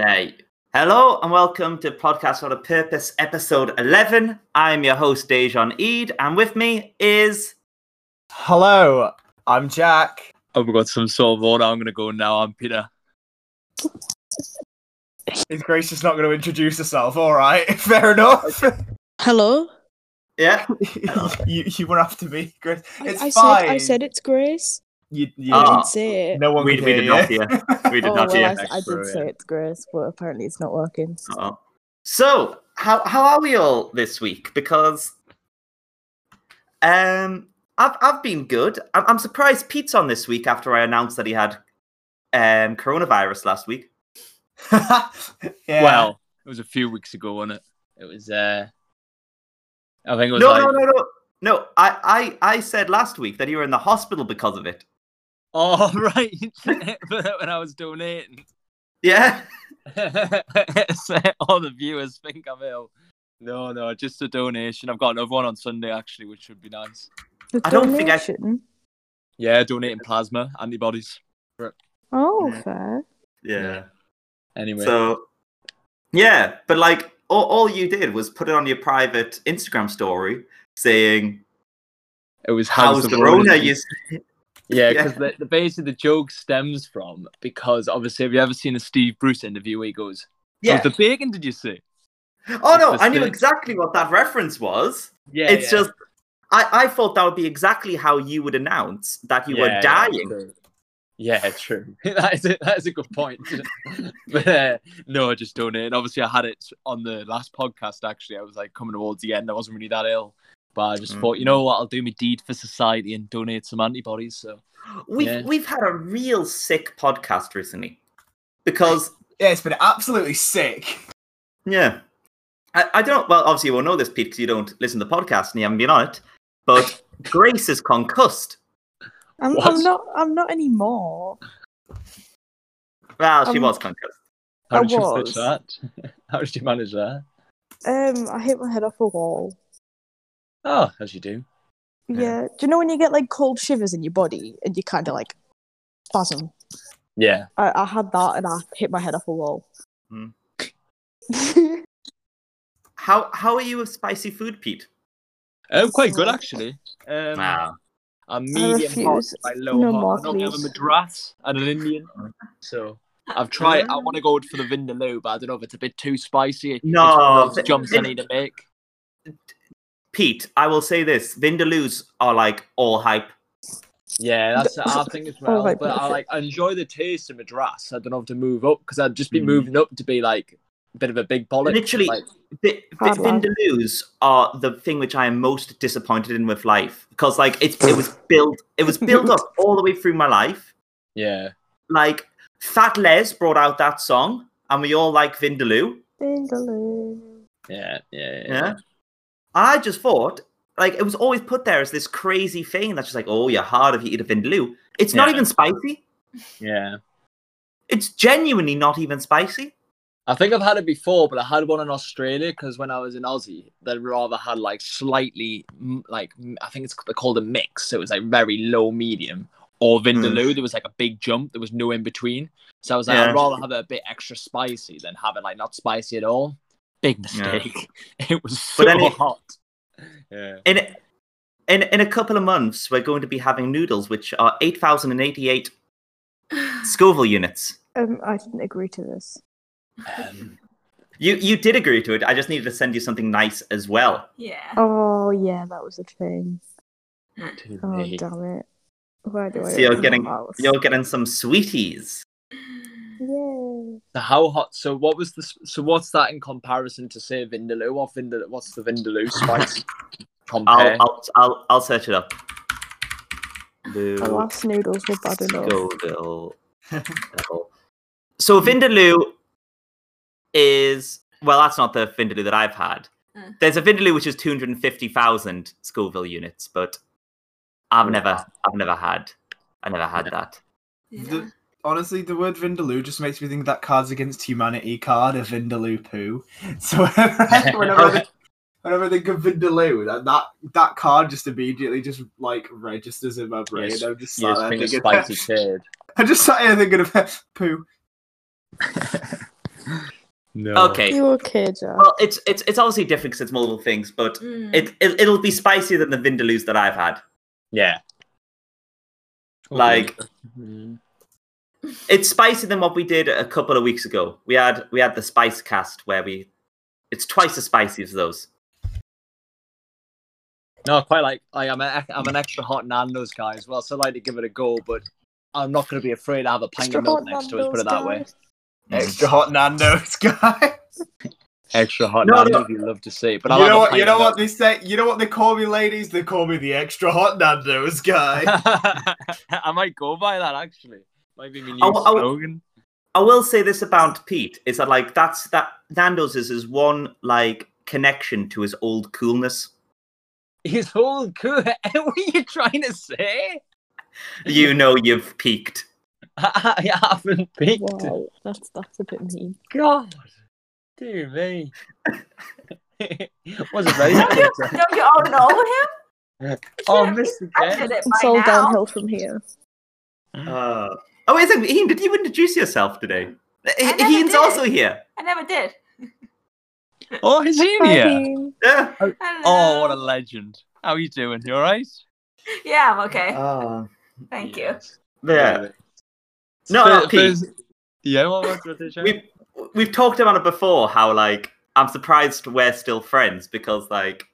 Hey. Hello and welcome to Podcast for a Purpose, episode 11. I'm your host, Dejan Eid, and with me is. Hello, I'm Jack. Oh, we've got some sort of order. I'm going to go now. I'm Peter. Is Grace just not going to introduce herself? All right, fair enough. Hello. Yeah. you you were after me, Grace. I- It's I, fine. said I said it's Grace. You. you. Oh. didn't say it. no one We, we did not hear. We did oh, not well, I, hear. s- I did say it's Grace, but apparently it's not working. Uh-oh. So, how how are we all this week? Because um, I've I've been good. I'm, I'm surprised Pete's on this week after I announced that he had um coronavirus last week. yeah. Well, it was a few weeks ago, wasn't it? It was, uh, I think it was No, like, no, no, no, no. I, I I said last week that you were in the hospital because of it. Oh, right. when I was donating. Yeah. All the viewers think I'm ill. No, no, just a donation. I've got another one on Sunday, actually, which would be nice. The I don't think I- donation? Yeah, donating plasma, antibodies. Oh, Yeah. fair. Yeah. Anyway. So, yeah, but like all, all you did was put it on your private Instagram story saying, it was "How's the Rona?" Rona?" You Yeah, Yeah. because the, the basically the joke stems from because obviously have you ever seen a Steve Bruce interview where he goes, yeah. "How's the bacon did you see?" Oh no, I knew exactly what that reference was. Yeah, it's just, I, I thought that would be exactly how you would announce that you were dying. Yeah, true. that, is a, that is a good point. but uh, no, I just donate. Obviously, I had it on the last podcast. Actually, I was like coming towards the end. I wasn't really that ill, but I just thought, you know what, I'll do my deed for society and donate some antibodies. So We've Yeah. we've had a real sick podcast recently because Yeah, it's been absolutely sick. yeah, I, I don't. Well, obviously you won't know this, Pete, because you don't listen to the podcast and you haven't been on it. But Grace is concussed. I'm, What? I'm not. I'm not anymore. Well, she Um, was concussed. how I did you was. manage that? how did you manage that? Um, I hit my head off a wall. Oh, as you do. Yeah. Yeah. Do you know when you get like cold shivers in your body and you kind of like spasm? Yeah. I, I had that and I hit my head off a wall. Hmm. How how are you with spicy food, Pete? Um, quite good Oh. actually. Um, Wow. I'm medium hot, refuse. by low No hot. more, I don't have a madras and an Indian, so I've tried. I want to go for the vindaloo, but I don't know if it's a bit too spicy. It's No, one of those vi- jumps I need to make. Pete, I will say this: Vindaloos are like all hype. Yeah, that's I thing as well. right, but I like I enjoy the taste of madras. I don't know if to move up because I'd just be Mm. moving up to be like a bit of a big bollock. Literally, like, Vi- vi- Hard lad. Vindaloos are the thing which I am most disappointed in with life because, like, it's it was built it was built up all the way through my life. yeah, Like, Fat Les brought out that song, and we all like Vindaloo. Vindaloo. yeah, yeah, yeah. Yeah. I just thought, like, it was always put there as this crazy thing that's just like, oh, you're hard if you eat a Vindaloo. It's not even spicy. yeah. It's genuinely not even spicy. I think I've had it before, but I had one in Australia because when I was in Aussie, they rather had like slightly like I think it's called a mix, so it was like very low medium or hmm. vindaloo. There was like a big jump. There was no in between. So I was like, Yeah. I'd rather have it a bit extra spicy than have it like not spicy at all. Big mistake. It was so But it- hot. Yeah. In in in a couple of months, we're going to be having noodles, which are eight thousand and eighty-eight Scoville units. Um, I didn't agree to this. Um, You you did agree to it. I just needed to send you something nice as well. Yeah. Oh yeah, that was a thing. to Oh me. damn it! Why do I? So you're getting you're getting some sweeties. Yay! So how hot? So what was the? So what's that in comparison to say vindaloo? What vindaloo? What's the vindaloo spice? Compare. I'll I'll I'll, I'll search it up. The last noodles were bad enough. So Vindaloo is well, that's not the Vindaloo that I've had. Uh. There's a Vindaloo which is two hundred and fifty thousand Scoville units, but I've never I've never had I never had that. Yeah. The- honestly, the word Vindaloo just makes me think of that Cards Against Humanity card of Vindaloo poo. So whenever, whenever, I, think- whenever I think of Vindaloo, that, that that card just immediately just like registers in my brain. Yes, I'm just You sat just there of thinking, spicy turd. I just sat here thinking of poo. No. Okay. You okay, Jack? Well, it's it's it's obviously different because it's multiple things, but Mm. it, it it'll be spicier than the vindaloos that I've had. Yeah. Like- Mm. It's spicier than what we did a couple of weeks ago. We had we had the spice cast where we it's twice as spicy as those. No, I quite like. I, I'm, a, I'm an extra hot Nando's guy as well, so I like to give it a go. But I'm not going to be afraid to have a pint Extra of milk hot next to it, Put it Nando's, that way. Extra hot Nando's guy. Extra hot No, no. Nando's, you love to see. But you I'll know what? You know of what they say. You know what they call me, ladies? They call me the extra hot Nando's guy. I might go by that actually. Might be my new oh. slogan. I will say this about Pete is that like that's that Nando's is his one like connection to his old coolness. He's all good. what are you trying to say? You know you've peaked. I haven't peaked. Wow, that's that's a bit mean. God, dear me. Was it very Don't you, don't you all know him? Oh, Mr. I it It's all now. downhill from here. Uh, oh, wait a second, Ian, did you introduce yourself today? I never Ian's did. also here. I never did. Oh, is he Hi, here? Dean. Yeah. Oh, what a legend. How are you doing? You alright? Yeah, I'm okay. Uh, Thank you. yeah. No, Fir- no, Pete. first- Yeah, what was it? We've we've talked about it before. How like I'm surprised we're still friends because like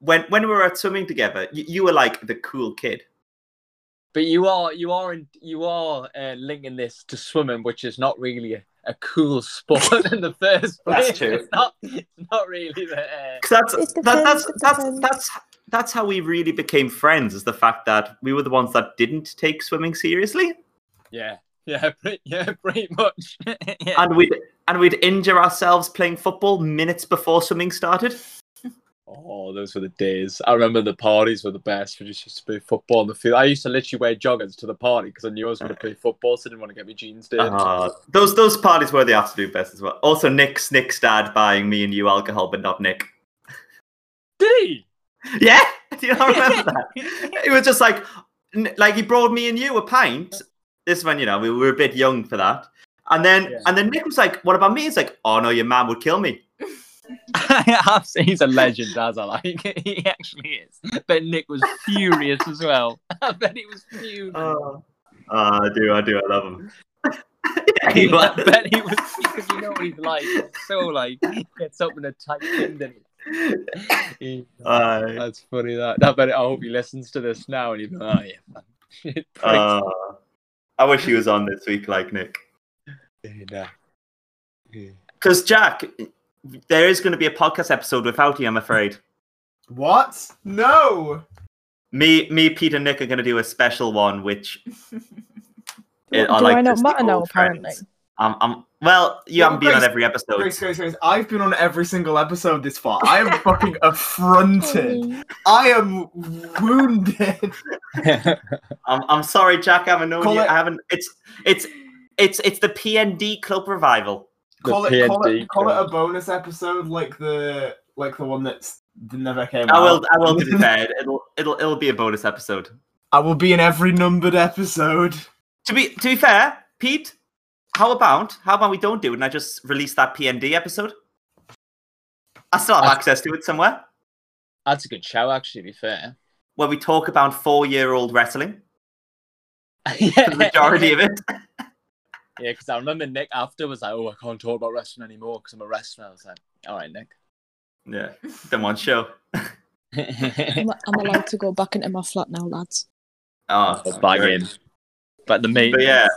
when when we were at swimming together, you, you were like the cool kid. But you are you are in, you are uh, linking this to swimming, which is not really a, a cool sport in the first place. That's true. It's not, it's not really the. Uh, 'Cause that's It that, that's depends, that's that's that's how we really became friends. Is the fact that we were the ones that didn't take swimming seriously, yeah, yeah, pretty, yeah, pretty much. yeah. and we'd and we'd injure ourselves playing football minutes before swimming started. Oh, those were the days. I remember the parties were the best. We just used to play football on the field. I used to literally wear joggers to the party because I knew I was going to play football, so I didn't want to get my jeans dirty. Uh, those those parties were the absolute best as well. Also, Nick's Nick's dad buying me and you alcohol, but not Nick. Did he? Yeah, do you not remember that? It was just like, like he brought me and you a pint. This one, you know, we were a bit young for that. And then, Yeah. and then Nick was like, "What about me?" He's like, "Oh no, your man would kill me." He's a legend, as I like. he actually is. But Nick was furious as well. I bet he was furious. Oh, I do, I do, I love him. Yeah, he I bet he was because you know what he's like. So like he gets up in a tight thing, doesn't he? That's funny. That I bet. I hope he listens to this now and he's like, oh yeah. Uh, I wish he was on this week, like Nick. Yeah. Because Jack, there is going to be a podcast episode without you. I'm afraid. what? No. Me, me, Pete, and Nick are going to do a special one, which Do, I do like I not matter now? old friends. Apparently. Um, um, well, you No, haven't been on every episode. Grace, Grace, Grace, I've been on every single episode this far. I am fucking affronted. I am wounded. I'm, I'm sorry, Jack. I haven't known Call you. it- I haven't. It's, it's, it's, it's the PND Club revival. The call it, call it, call it a bonus episode, like the like the one that's that never came I out. will, I will. To be fair, it'll, it'll, it'll be a bonus episode. I will be in every numbered episode. To be, to be fair, Pete, how about, how about we don't do it and I just release that PND episode? I still have I- access to it somewhere. That's a good show, actually. To be fair. Where we talk about four-year-old wrestling, yeah, the majority of it. Yeah, because I remember Nick after was like, "Oh, I can't talk about wrestling anymore because I'm a wrestler." I was like, "All right, Nick." Yeah, the one show. I'm, I'm allowed to go back into my flat now, lads. Oh, Or bag great. in. But the main. But yeah,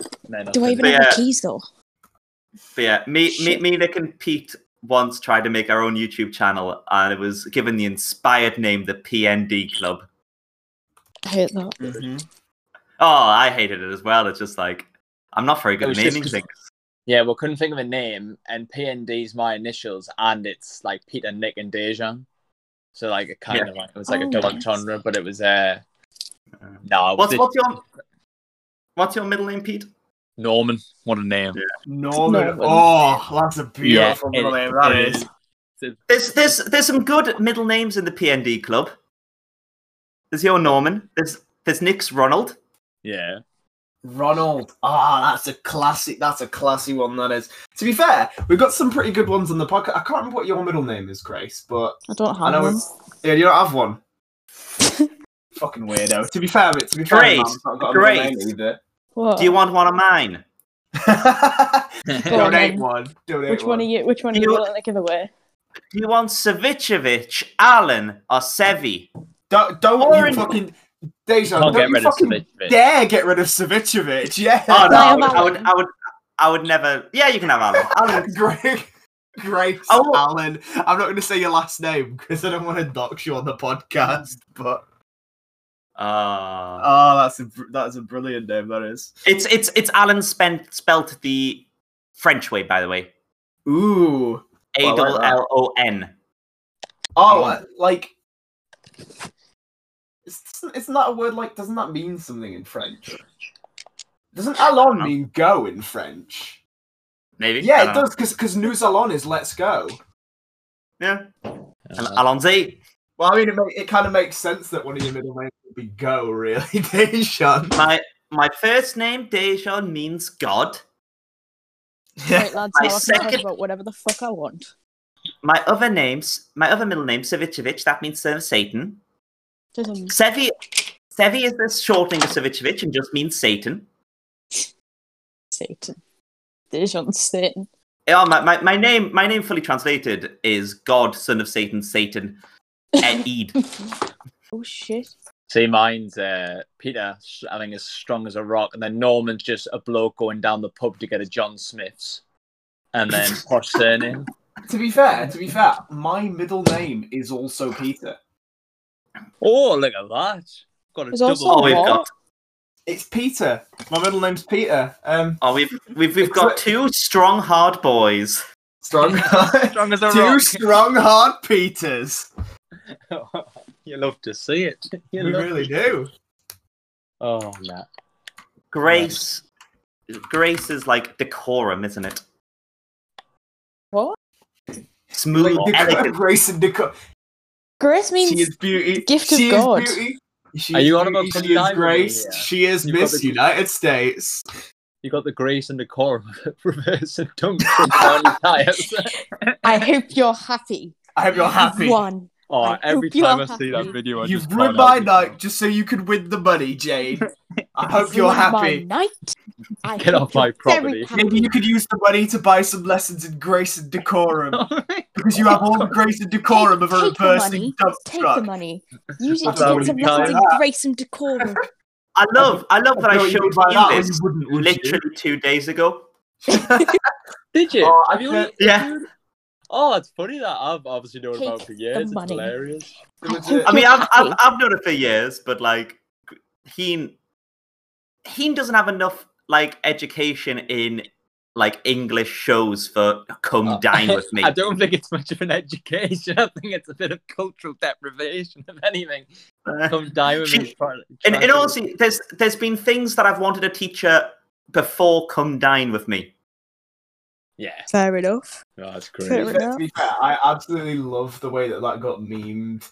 Do I even But have yeah. the keys though? but yeah, me, me, Shit. me, Nick, and Pete once tried to make our own YouTube channel, and it was given the inspired name, the PND Club. I hate that. Mm-hmm. Oh, I hated it as well. It's just like I'm not very good at naming just things. Yeah, we couldn't think of a name, and PND's my initials, and it's like Peter, Nick, and Dejan. So like it kind Yeah. of like it was like Oh, a double nice. entendre, but it was uh no, it was What's lit- what's your what's your middle name, Pete? Norman. What a name! Norman. Norman. Oh, that's a beautiful it- middle name. That it is. There's there's there's some good middle names in the PND Club. There's your Norman. There's there's Nick's Ronald. Yeah, Ronald. Ah, that's a classic. That's a classy one. That is. To be fair, we've got some pretty good ones on the podcast. I can't remember what your middle name is, Grace, but I don't I have know one. it's yeah. You don't have one. Fucking weirdo. To be fair, mate, to be fair, Grace, Mum's not got a Grace. name either. What? Do you want one of mine? Go on Donate then. one. Donate Which one are you? Which one are You- you willing to give away? Do you want Savicevic, Allen, or Sevi? Don't don't Or you in- fucking Dejan, Can't don't get you rid of fucking Savicevic. dare get rid of Savicevic. Yeah. Oh no, Can I I would, I would, I would, I would never. Yeah, you can have Alan. Allen. Great. Grace Oh. Allen. I'm not going to say your last name because I don't want to dox you on the podcast. But Uh, oh, that's a that's a brilliant name. That is. it's it's it's Allen spent spelt the French way, by the way. Ooh. A Well, I like double that. L O N. Oh, uh, like. Isn't, isn't that a word like? Doesn't that mean something in French? Doesn't allon mean go in French? Maybe. Yeah, it know. does because because nous allons is let's go. Yeah. Uh, Allons-y. Well, I mean, it, ma- it kind of makes sense that one of your middle names would be go, really, Dejan. My my first name Dejan means God. Right, lads, My now I can second- about whatever the fuck I want. My other names, my other middle name Savicevic. That means son of Satan. Doesn't Sevi, Sevi is the shortening of Savicevic and just means Satan. Satan. Dijon Satan. Yeah, my, my, my name my name fully translated is God, son of Satan, Satan, Eid. Oh shit. See, mine's uh, Peter, I think, as strong as a rock, and then Norman's just a bloke going down the pub to get a John Smith's, and then posh surname. To be fair, to be fair, my middle name is also Peter. Oh, look at that! Got a There's double. also Oh, we've got It's Peter. My middle name's Peter. Um, oh we've we've we've got two strong hard boys. strong, strong as a two rock. strong hard Peters. you love to see it. You We love really do. Oh, no. Grace, Grace is like decorum, isn't it? What? Smooth, Like, Deco- elegant. Grace and Deco- Grace means She is beauty. gift of she God. Beauty. She Are is you on about She is Grace. here? She is You've Miss the- United States. You got the grace and the of reverse and dunk from Barney Tyres. I hope you're happy. I hope you're happy. One. Oh, I every time I see that video, I You've just ruined can't my night just so you could win the money, Jane. I hope you're Ruined My happy. night. I Get off my you're property. Maybe you could use the money to buy some lessons in grace and decorum oh because you have all the grace and decorum of a Take the reversing money. dump Take truck. the money. Use it to get some lessons in grace and decorum. I love, I love that I I what you showed mean by you this wouldn't, you? literally two days ago. Did you? Oh, Have you bet- Yeah. Oh, it's funny that I've obviously known Take about it for years. It's money. hilarious. I Legit. hope I mean, I've, I've happy. I've known it for years, but like, he he doesn't have enough like education in like English shows for come Oh, dine with me. I don't think it's much of an education. I think it's a bit of cultural deprivation, if anything. Uh, Come dine with me. She- try- in, try in to- all honesty, there's there's been things that I've wanted to teach her before come dine with me. Yeah, Fair enough. oh, that's To Fair be great. fair- to be fair, I absolutely love the way that that got memed.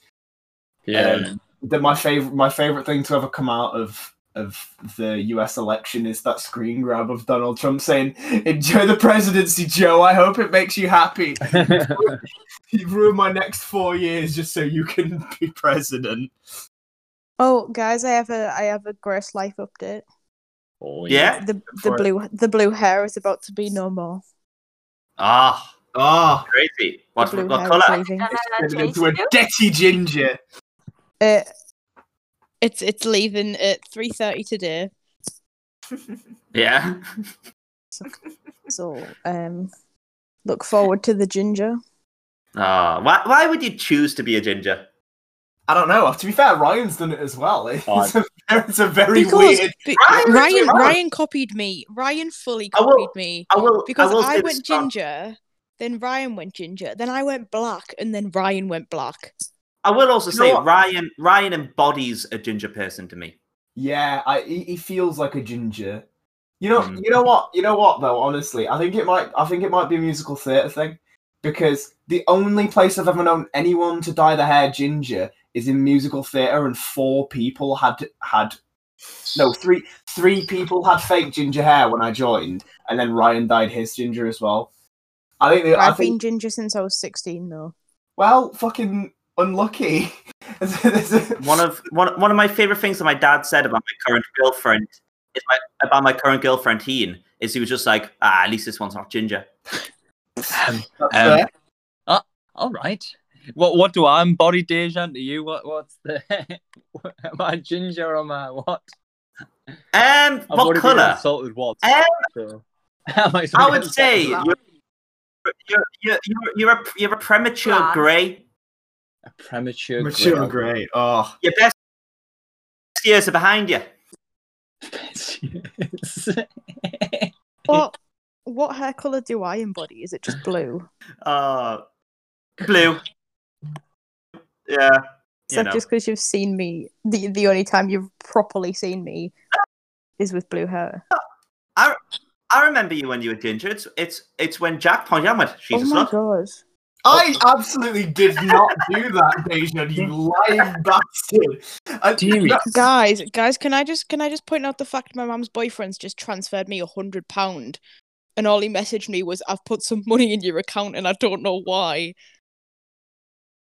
Yeah, Um, that my favorite my favorite thing to ever come out of of the U.S. election is that screen grab of Donald Trump saying, "Enjoy the presidency, Joe. I hope it makes you happy. You've ruined my next four years just so you can be president." Oh, guys, I have a I have a gross life update. oh, Yeah. The the for blue the blue hair is about to be no more. Ah, Oh, crazy. What the what color? is leaving. And then I turned into a dirty ginger. Uh, it's it's leaving at three thirty today. Yeah. So um, look forward to the ginger. Ah, why why would you choose to be a ginger? I don't know. To be fair, Ryan's done it as well. It's, Oh, a, it's a very Because weird. be- Ryan- Ryan Ryan- Ryan copied me. Ryan fully I will- copied me I will because I, will I went ginger, then Ryan went ginger, then I went black, and then Ryan went black. I will also You say? Ryan Ryan embodies a ginger person to me. Yeah, I he, he feels like a ginger. You know, Mm. you know what? You know what though, honestly, I think it might I think it might be a musical theatre thing. Because the only place I've ever known anyone to dye their hair ginger is in musical theatre and four people had had No, three three people had fake ginger hair when I joined, and then Ryan dyed his ginger as well. I think. They, I I've been ginger since I was 16, though. Well, fucking unlucky. One of one one of my favorite things that my dad said about my current girlfriend is my, about my current girlfriend Heen is he was just like, ah, at least this one's not ginger. Um, That's Um, fair. all right. What what do I embody, Dejan? To you, what what's the am I ginger or am I what? Um, I've what color? Insulted once. Um, so. I I would say you're you're you're you're, you're a you're a premature Blonde. grey. a premature, Mature grey. grey. Oh, Your best years are behind you. What what hair color do I embody? Is it just blue? Uh, blue. Yeah. You Except know. just because you've seen me, the the only time you've properly seen me is with blue hair. I I remember you when you were ginger. It's it's it's when Jack pointed out went, she's oh a my slut. god! I absolutely did not do that, Dejan. You lying bastard. I, Deary. that- Guys, guys, can I just can I just point out the fact my mum's boyfriend's just transferred me a hundred pound, and all he messaged me was, "I've put some money in your account, and I don't know why."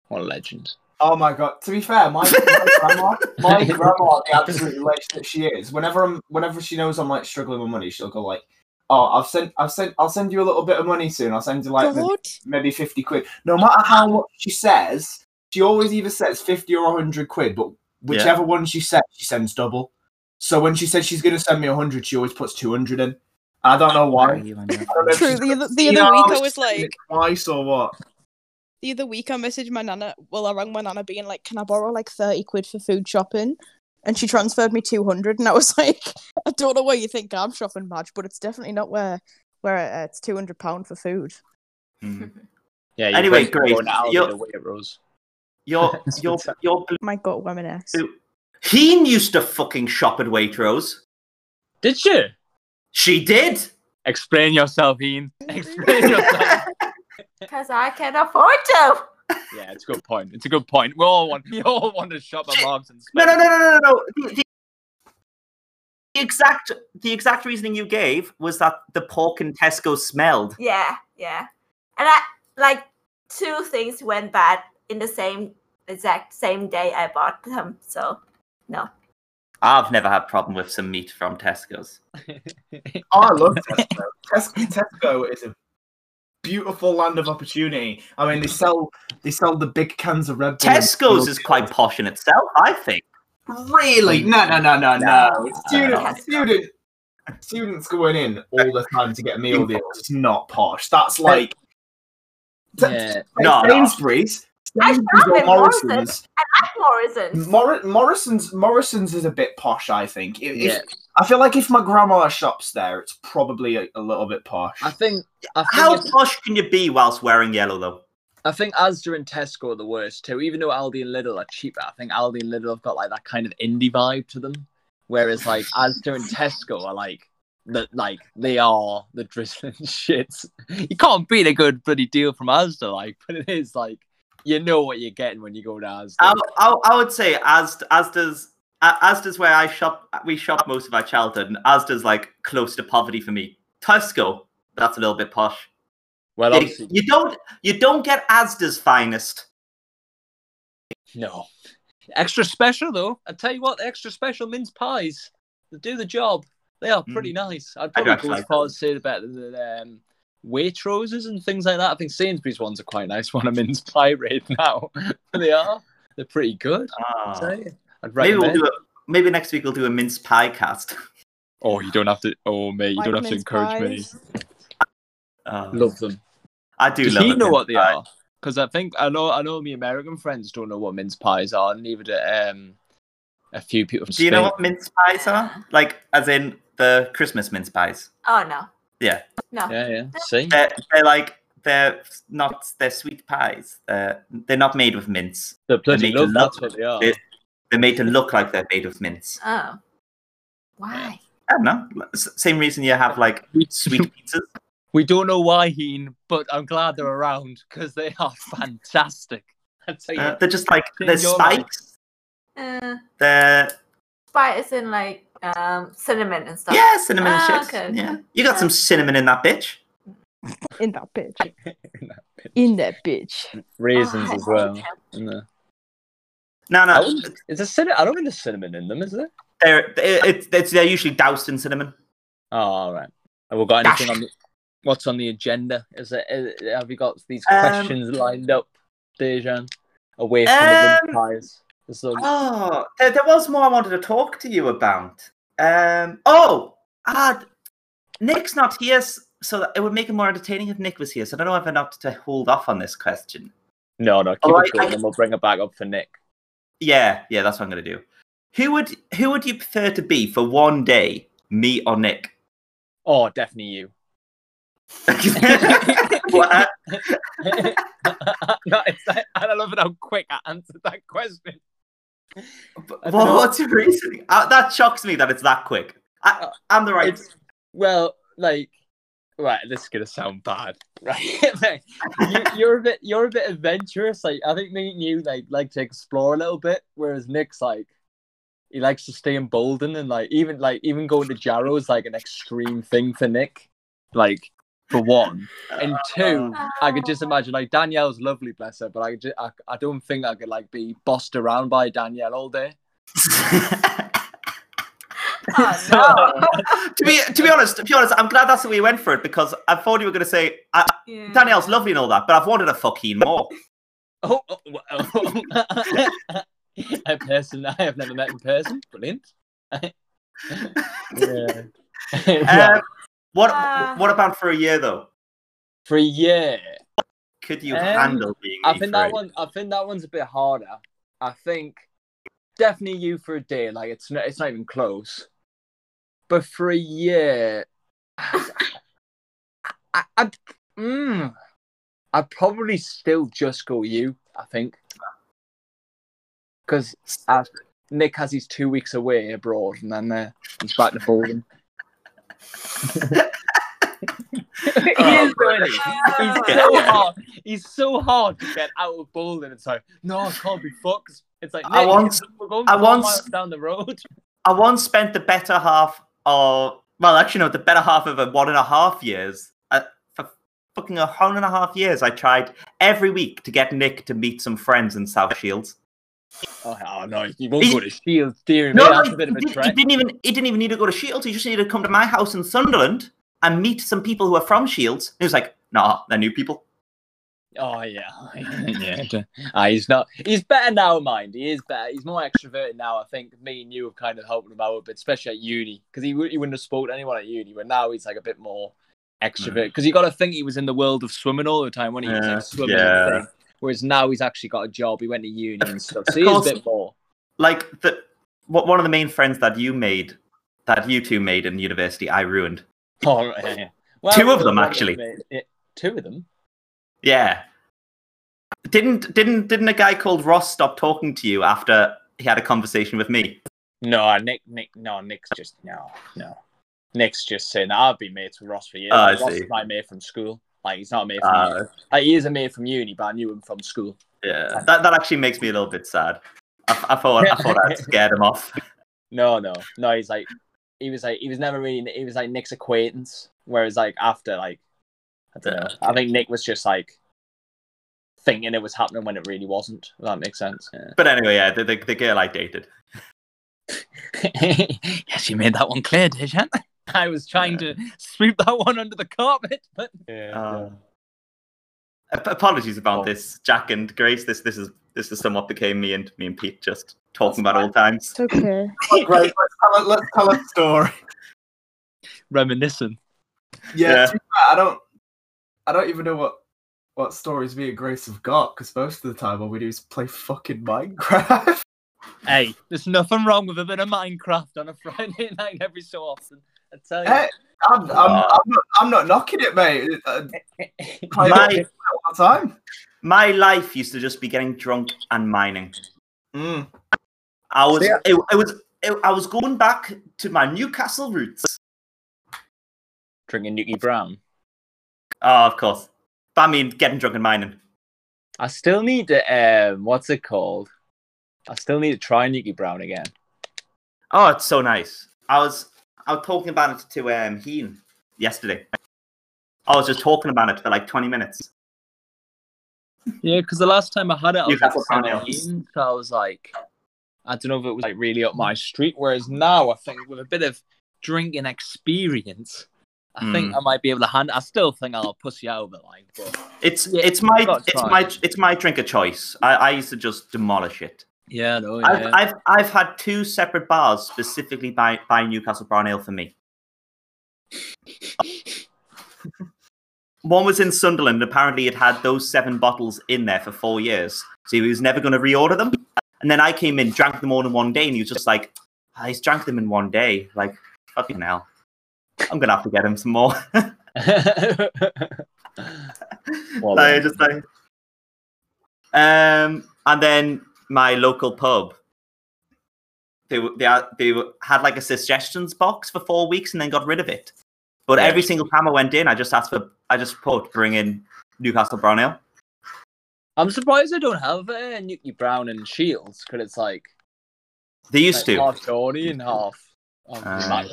What a legend. Oh my god! To be fair, my, my grandma, my grandma, the absolute legend that she is. Whenever I'm, whenever she knows I'm like struggling with money, she'll go like, "Oh, I've sent, I've sent, I'll send you a little bit of money soon. I'll send you like maybe, maybe fifty quid." No matter how much she says, she always either says fifty or hundred quid, but whichever one she says, she sends double. So when she says she's going to send me hundred, she always puts two hundred in. I don't know why. I don't know True, she's the other- the other week I was like- twice or what? The other week I messaged my nana. Well, I rang my nana being like, "Can I borrow like thirty quid for food shopping?" And she transferred me two hundred, and I was like, "I don't know where you think I'm shopping much, but it's definitely not where where uh, it's two hundred pound for food." Mm. Yeah. Anyway, basically Grace, going to Aldi you're- to Waitrose. Your your what's up. your blue. My gut reminisce. Heen used to fucking shop at Waitrose. Did you? She did. Explain yourself, Ian. Explain yourself. Because I can afford to. yeah, it's a good point. It's a good point. We all want. We all want to shop at Shit. Marks and No, no, no, no, no, no. The, the, the exact the exact reasoning you gave was that the pork in Tesco smelled. Yeah, yeah. And I like two things went bad in the same exact same day I bought them. So no. I've never had problem with some meat from Tesco's. Oh, I love Tesco. Tesco. Tesco is a beautiful land of opportunity. I mean, they sell they sell the big cans of Red Bull. Tesco's is quite posh in itself, I think. Really? No, no, no, no, no. No. Student, student, students going in all the time to get a meal deal. It's not posh. That's like yeah. No, no. Sainsbury's. I Sainsbury's found or Morrison's. Morrison's. Like Morrison's. Mor- Morrison's. Morrison's is a bit posh. I think. If, if- Yeah. I feel like if my grandma shops there, it's probably a, a little bit posh. I think. I think. How posh can you be whilst wearing yellow, though? I think Asda and Tesco are the worst too. Even though Aldi and Lidl are cheaper, I think Aldi and Lidl have got like that kind of indie vibe to them. Whereas like Asda and Tesco are like the like they are the drizzling shits. You can't beat a good bloody deal from Asda, like, but it is like you know what you're getting when you go to Asda. I, I, I would say as Asda's where I shop. We shop most of our childhood, and Asda's like close to poverty for me. Tesco, that's a little bit posh. well, You, obviously, you don't you don't get Asda's finest. no. Extra special though. I tell you what, extra special mince pies they do the job. They are pretty nice. I'd Mm. I do probably actually go as far as say the better than um, Waitroses and things like that. I think Sainsbury's ones are quite nice. One a mince pie rate now. they are. They're pretty good. Ah. I'd say. I'd maybe we'll do a, maybe next week we'll do a mince pie cast. Oh, you don't have to. Oh, mate, you Like don't have to mince encourage me. pies. Uh, Love them. I do Does love. he know what they pie. are? Because I think I know. I know. My American friends don't know what mince pies are. and Neither do um, a few people from Do you know what mince pies are? Like, as in the Christmas mince pies? Oh no. Yeah, No. Yeah, yeah. See, they're, they're like they're not they're sweet pies. They're they're not made with mince. the bloody made to love. love That's what they are. it. They're made to look like they're made with mince. Oh. Why? I don't know. Same reason you have like sweet pizzas. we don't know why, Heen, but I'm glad they're around because they are fantastic. I tell you, Uh, they're just like they're spikes. Uh, They're spice in like um cinnamon and stuff. Yeah, cinnamon Ah, and shit. okay. Yeah, you got some cinnamon in that bitch. In that bitch. In that bitch. Raisins Oh, as well. okay. in there. No, no, wouldn't- Is there cinnamon? I don't think there's cinnamon in them, is there? they're it's, it's they're usually doused in cinnamon. Oh, all right. Have we got anything Dash. on the, what's on the agenda? Is it? Is, have you got these Um, questions lined up, Dejan? Away from the Um, vampires. There's some- Oh, there, there was more I wanted to talk to you about. Um, oh, ah, Nick's not here, so that it would make it more entertaining if Nick was here. So I don't know if not to hold off on this question. No, no, keep Oh, it I- going, I- and we'll bring it back up for Nick. Yeah, yeah, that's what I'm gonna do. Who would who would you prefer to be for one day, me or Nick? Oh, definitely you. What? no, it's like, and I love it how quick I answered that question. What's your reasoning? Uh, that shocks me that it's that quick. I, Uh, I'm the right. It's well, like, right. This is gonna sound bad, right? you, you're a bit, you're a bit adventurous. Like, I think me and you like like to explore a little bit, whereas Nick's like, he likes to stay in Boldon, and like even like even going to Jarrow is like an extreme thing for Nick. Like, for one, and two, I could just imagine like Danielle's lovely, bless her, but I just, I, I don't think I could like be bossed around by Danielle all day. Oh, no. to be to be honest, to be honest, I'm glad that's the way you went for it because I thought you were going to say uh, Yeah. Danielle's lovely and all that, but I've wanted a fucking more. Oh, oh, oh. a person I have never met in person. Brilliant. yeah. Um, what Ah. what about for a year though? For a year, Could you Um, handle being? I me think that one. I think that one's a bit harder. I think definitely you for a day. Like it's not. It's not even close. But for a year, I, I, I'd, mm, I'd probably still just go you. I think because uh, Nick has his two weeks away abroad, and then uh, he's back to Boldon. He is, doing it. He's so hard. He's so hard to get out of Boldon. It's like, no, I can't be fucked. It's like, I once- we're going I once- down the road. I once spent the better half of well, actually no, the better half of a one and a half years. Uh, for fucking a one and a half years, I tried every week to get Nick to meet some friends in South Shields. Oh, oh, no, you won't He- go to Shields, dear. No, That's no, a bit of a he, he didn't even he didn't even need to go to Shields. He just needed to come to my house in Sunderland and meet some people who are from Shields. And he was like, "Nah, they're new people." Oh yeah, yeah. Ah, he's not. He's better now, mind. He is better. He's more extroverted now. I think me and you have kind of helped him out a bit, especially at uni, because he, he wouldn't have spoken to anyone at uni. But now he's like a bit more extrovert. Because you got to think he was in the world of swimming all the time when he was Yeah, like swimming. yeah. Whereas now he's actually got a job. He went to uni and stuff, so Of he is course. a bit more. Like the what one of the main friends that you made, that you two made in university, I ruined. Oh, right, yeah. Well, Two of them, actually. Two of them. Yeah. Didn't didn't didn't a guy called Ross stop talking to you after he had a conversation with me? No, Nick, Nick, no, Nick's just no, no. Nick's just saying I've been mates with Ross for years. Oh, I Ross see. is my mate from school. Like he's not a mate from Uh, uni. Like, he is a mate from uni, but I knew him from school. yeah, that that actually makes me a little bit sad. I, I thought I thought I'd scared him off. No, no, no. He's like, he was like, he was never really. He was like Nick's acquaintance. Whereas like after like, I don't know. I think Nick was just like thinking it was happening when it really wasn't. If that makes sense. Yeah. But anyway, yeah, the, the, the girl I dated. yes, you made that one clear, did you? I was trying to sweep that one under the carpet, but Uh, apologies about Oh. this, Jack and Grace. This this is this is somewhat became me and me and Pete just talking That's about old times. It's okay. Right, let's tell, a- let's tell a story. reminiscent. Yeah, Yeah. to be fair, I don't, I don't even know what what stories me and Grace have got because most of the time all we do is play fucking Minecraft. Hey, there's nothing wrong with a bit of Minecraft on a Friday night every so often. I tell you. hey, I'm, I'm, I'm, not, I'm not knocking it, mate. I My- all the time. My life used to just be getting drunk and mining. Mm. I was Yeah. it, it was it, I was going back to my Newcastle roots. Drinking Newkie Brown. Oh, of course. But I mean, getting drunk and mining. I still need to um what's it called? I still need to try Newkie Brown again. Oh, it's so nice. I was I was talking about it to um Heen yesterday. I was just talking about it for like 20 minutes. Yeah, because the last time I had it, I was Newcastle at Brown Ale. 17, so I was like, I don't know if it was like really up my street. Whereas now, I think with a bit of drinking experience, I think Hmm. I might be able to hand. I still think I'll pussy out of it, like, but It's Yeah, it's my it's try. my it's my drink of choice. I, I used to just demolish it. Yeah, no, I've, yeah. I've I've had two separate bars specifically buy buy Newcastle Brown Ale for me. One was in Sunderland. Apparently, it had those seven bottles in there for four years, so he was never going to reorder them. And then I came in, drank them all in one day, and he was just like, "I just drank them in one day." Like, fucking hell, I'm gonna have to get him some more. Well, just like, um, and then my local pub, they they had- they had like a suggestions box for four weeks and then got rid of it. But Yeah. every single time I went in, I just asked for, I just put bring in Newcastle Brown Ale. I'm surprised I don't have uh, Newkie Brown and Shields because it's like, They used like to. half Tony and half. Ah.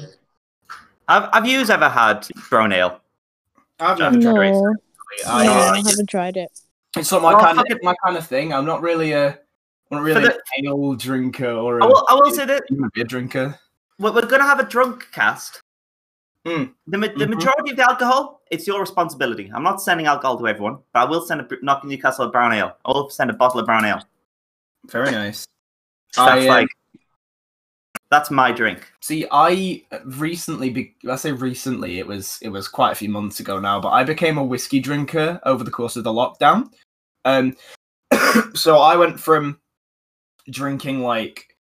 Have Have you ever had brown ale? I've never tried it. No, I, no, uh, I haven't tried it. it's not my Oh, kind of it. my kind of thing. I'm not really a I'm not really the- an ale drinker or I a, will, I will say that a beer drinker. we're, we're going to have a drunk cast. Mm. The, the Mhm. majority of the alcohol, it's your responsibility. I'm not sending alcohol to everyone, but I will send a knock Newcastle brown ale. I will send a bottle of brown ale. Very nice. So that's I, uh, like that's my drink. See, I recently, be- I say recently, it was it was quite a few months ago now, but I became a whiskey drinker over the course of the lockdown. Um, so I went from drinking like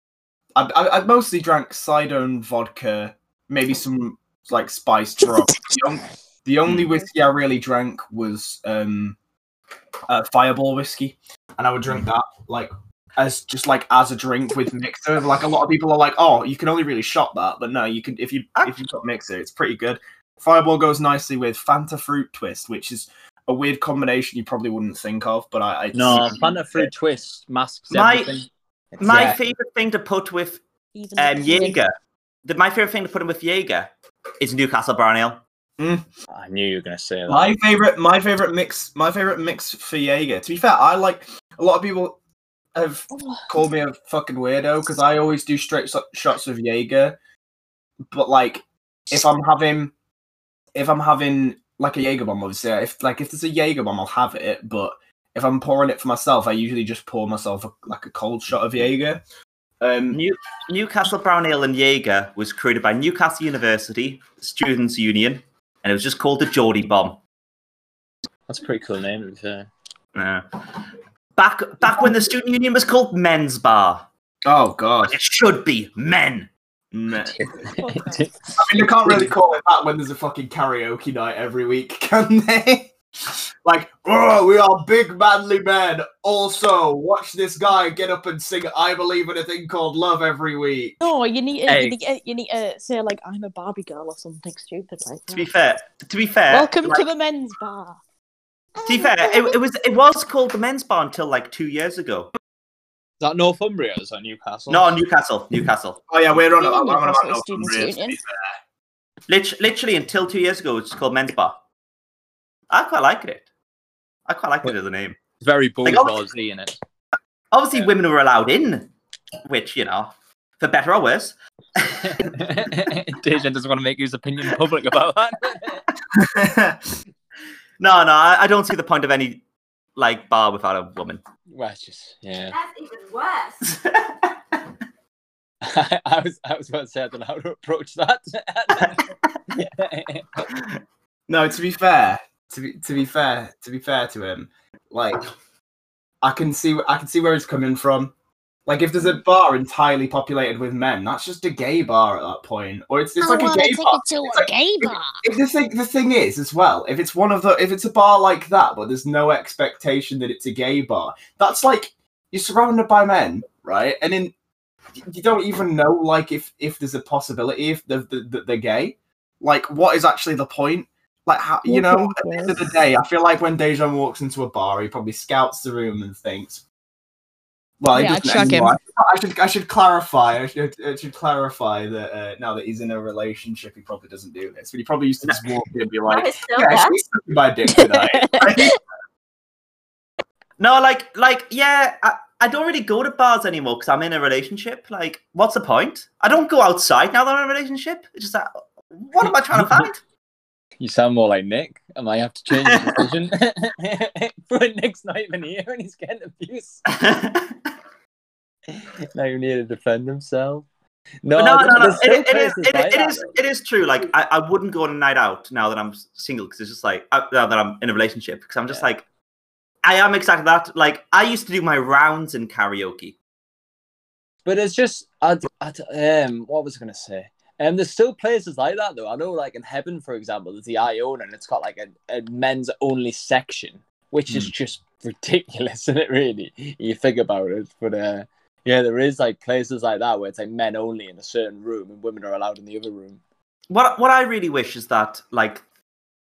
I, I, I mostly drank cider and vodka, maybe some like spiced rum. the, on- the only whiskey I really drank was um, uh, Fireball whiskey, and I would drink that like as just like as a drink with mixer. Like a lot of people are like, oh, you can only really shot that, but no, you can if you if you've got mixer, it's pretty good. Fireball goes nicely with Fanta Fruit Twist, which is a weird combination you probably wouldn't think of, but I, I No, Fanta Fruit Twist masks My- everything. It's- My Yeah. favorite thing to put with Even um, Jaeger, the, my favorite thing to put in with Jaeger is Newcastle brown ale. I knew you were going to say that. My favorite, my favorite mix, my favorite mix for Jaeger. To be fair, I like a lot of people have called me a fucking weirdo because I always do straight so- shots of Jaeger. But like, if I'm having, if I'm having like a Jaeger bomb, obviously, if like if there's a Jaeger bomb, I'll have it. But if I'm pouring it for myself, I usually just pour myself a, like a cold shot of Jaeger. Um, New, Newcastle brown ale and Jaeger was created by Newcastle University Students Union, and it was just called the Geordie Bomb. That's a pretty cool name, to be fair. Uh, back back when the student union was called Men's Bar, oh god, it should be men. Meh. I mean, they can't really call it that when there's a fucking karaoke night every week, can they? Like, oh, we are big manly men. Also, watch this guy get up and sing "I Believe in a Thing Called Love" every week. No, you need uh, to, Hey. you, need to, you need to say like I'm a Barbie girl or something stupid like To be fair, to be fair, Welcome like, to the men's bar. to be fair, it, it was it was called the Men's Bar until like two years ago. Is that Northumbria? Is that Newcastle? No, Newcastle, Newcastle. Oh yeah, we're on. Yeah, I'm on about Students' Northumbria, to Union. be fair. Lit- literally until two years ago, it's called Men's Bar. I quite like it. I quite liked it as a name. Very Like, in it. Obviously, Yeah. women were allowed in, which you know, for better or worse. Dejan doesn't want to make his opinion public about that. No, no, I, I don't see the point of any like bar without a woman. well, it's just yeah. That's even worse. I was I was about to say I don't know how to approach that. no, to be fair, to be to be fair, to be fair to him, like I can see I can see where he's coming from. Like if there's a bar entirely populated with men, that's just a gay bar at that point, or it's, it's oh, like a gay bar. to It's like- gay bar. If the thing the thing is as well, if it's one of the if it's a bar like that, but there's no expectation that it's a gay bar, that's like you're surrounded by men, right? And then you don't even know like if if there's a possibility if they're, that they're gay. Like what is actually the point? Like how you know, at the end of the day, I feel like when Dejan walks into a bar, he probably scouts the room and thinks, Well, Yeah, chuck him. I should I should clarify. I should, I should clarify that uh, now that he's in a relationship, he probably doesn't do this. But he probably used to just walk in and be No, like, he's still "Yeah, there. she's sucking my dick tonight." No, like, like, yeah, I, I don't really go to bars anymore because I'm in a relationship. Like, what's the point? I don't go outside now that I'm in a relationship. It's just that, what am I trying to find? You sound more like Nick. I might have to change the decision. but Nick's not even here and he's getting abused. now you need to defend himself. No, no, no, no. there's still It, it is, places it, like it that, is, though. it is true. Like, I, I wouldn't go on a night out now that I'm single because it's just like uh, now that I'm in a relationship because I'm just Yeah. like, I am exactly that. Like, I used to do my rounds in karaoke. But it's just, I, I, um, what was I going to say? Um, there's still places like that though. I know, like in Heaven, for example, there's the Iona, and it's got like a, a men's only section, which is just ridiculous, isn't it? Really, you think about it. But uh, yeah, there is like places like that where it's like men only in a certain room, and women are allowed in the other room. What what I really wish is that like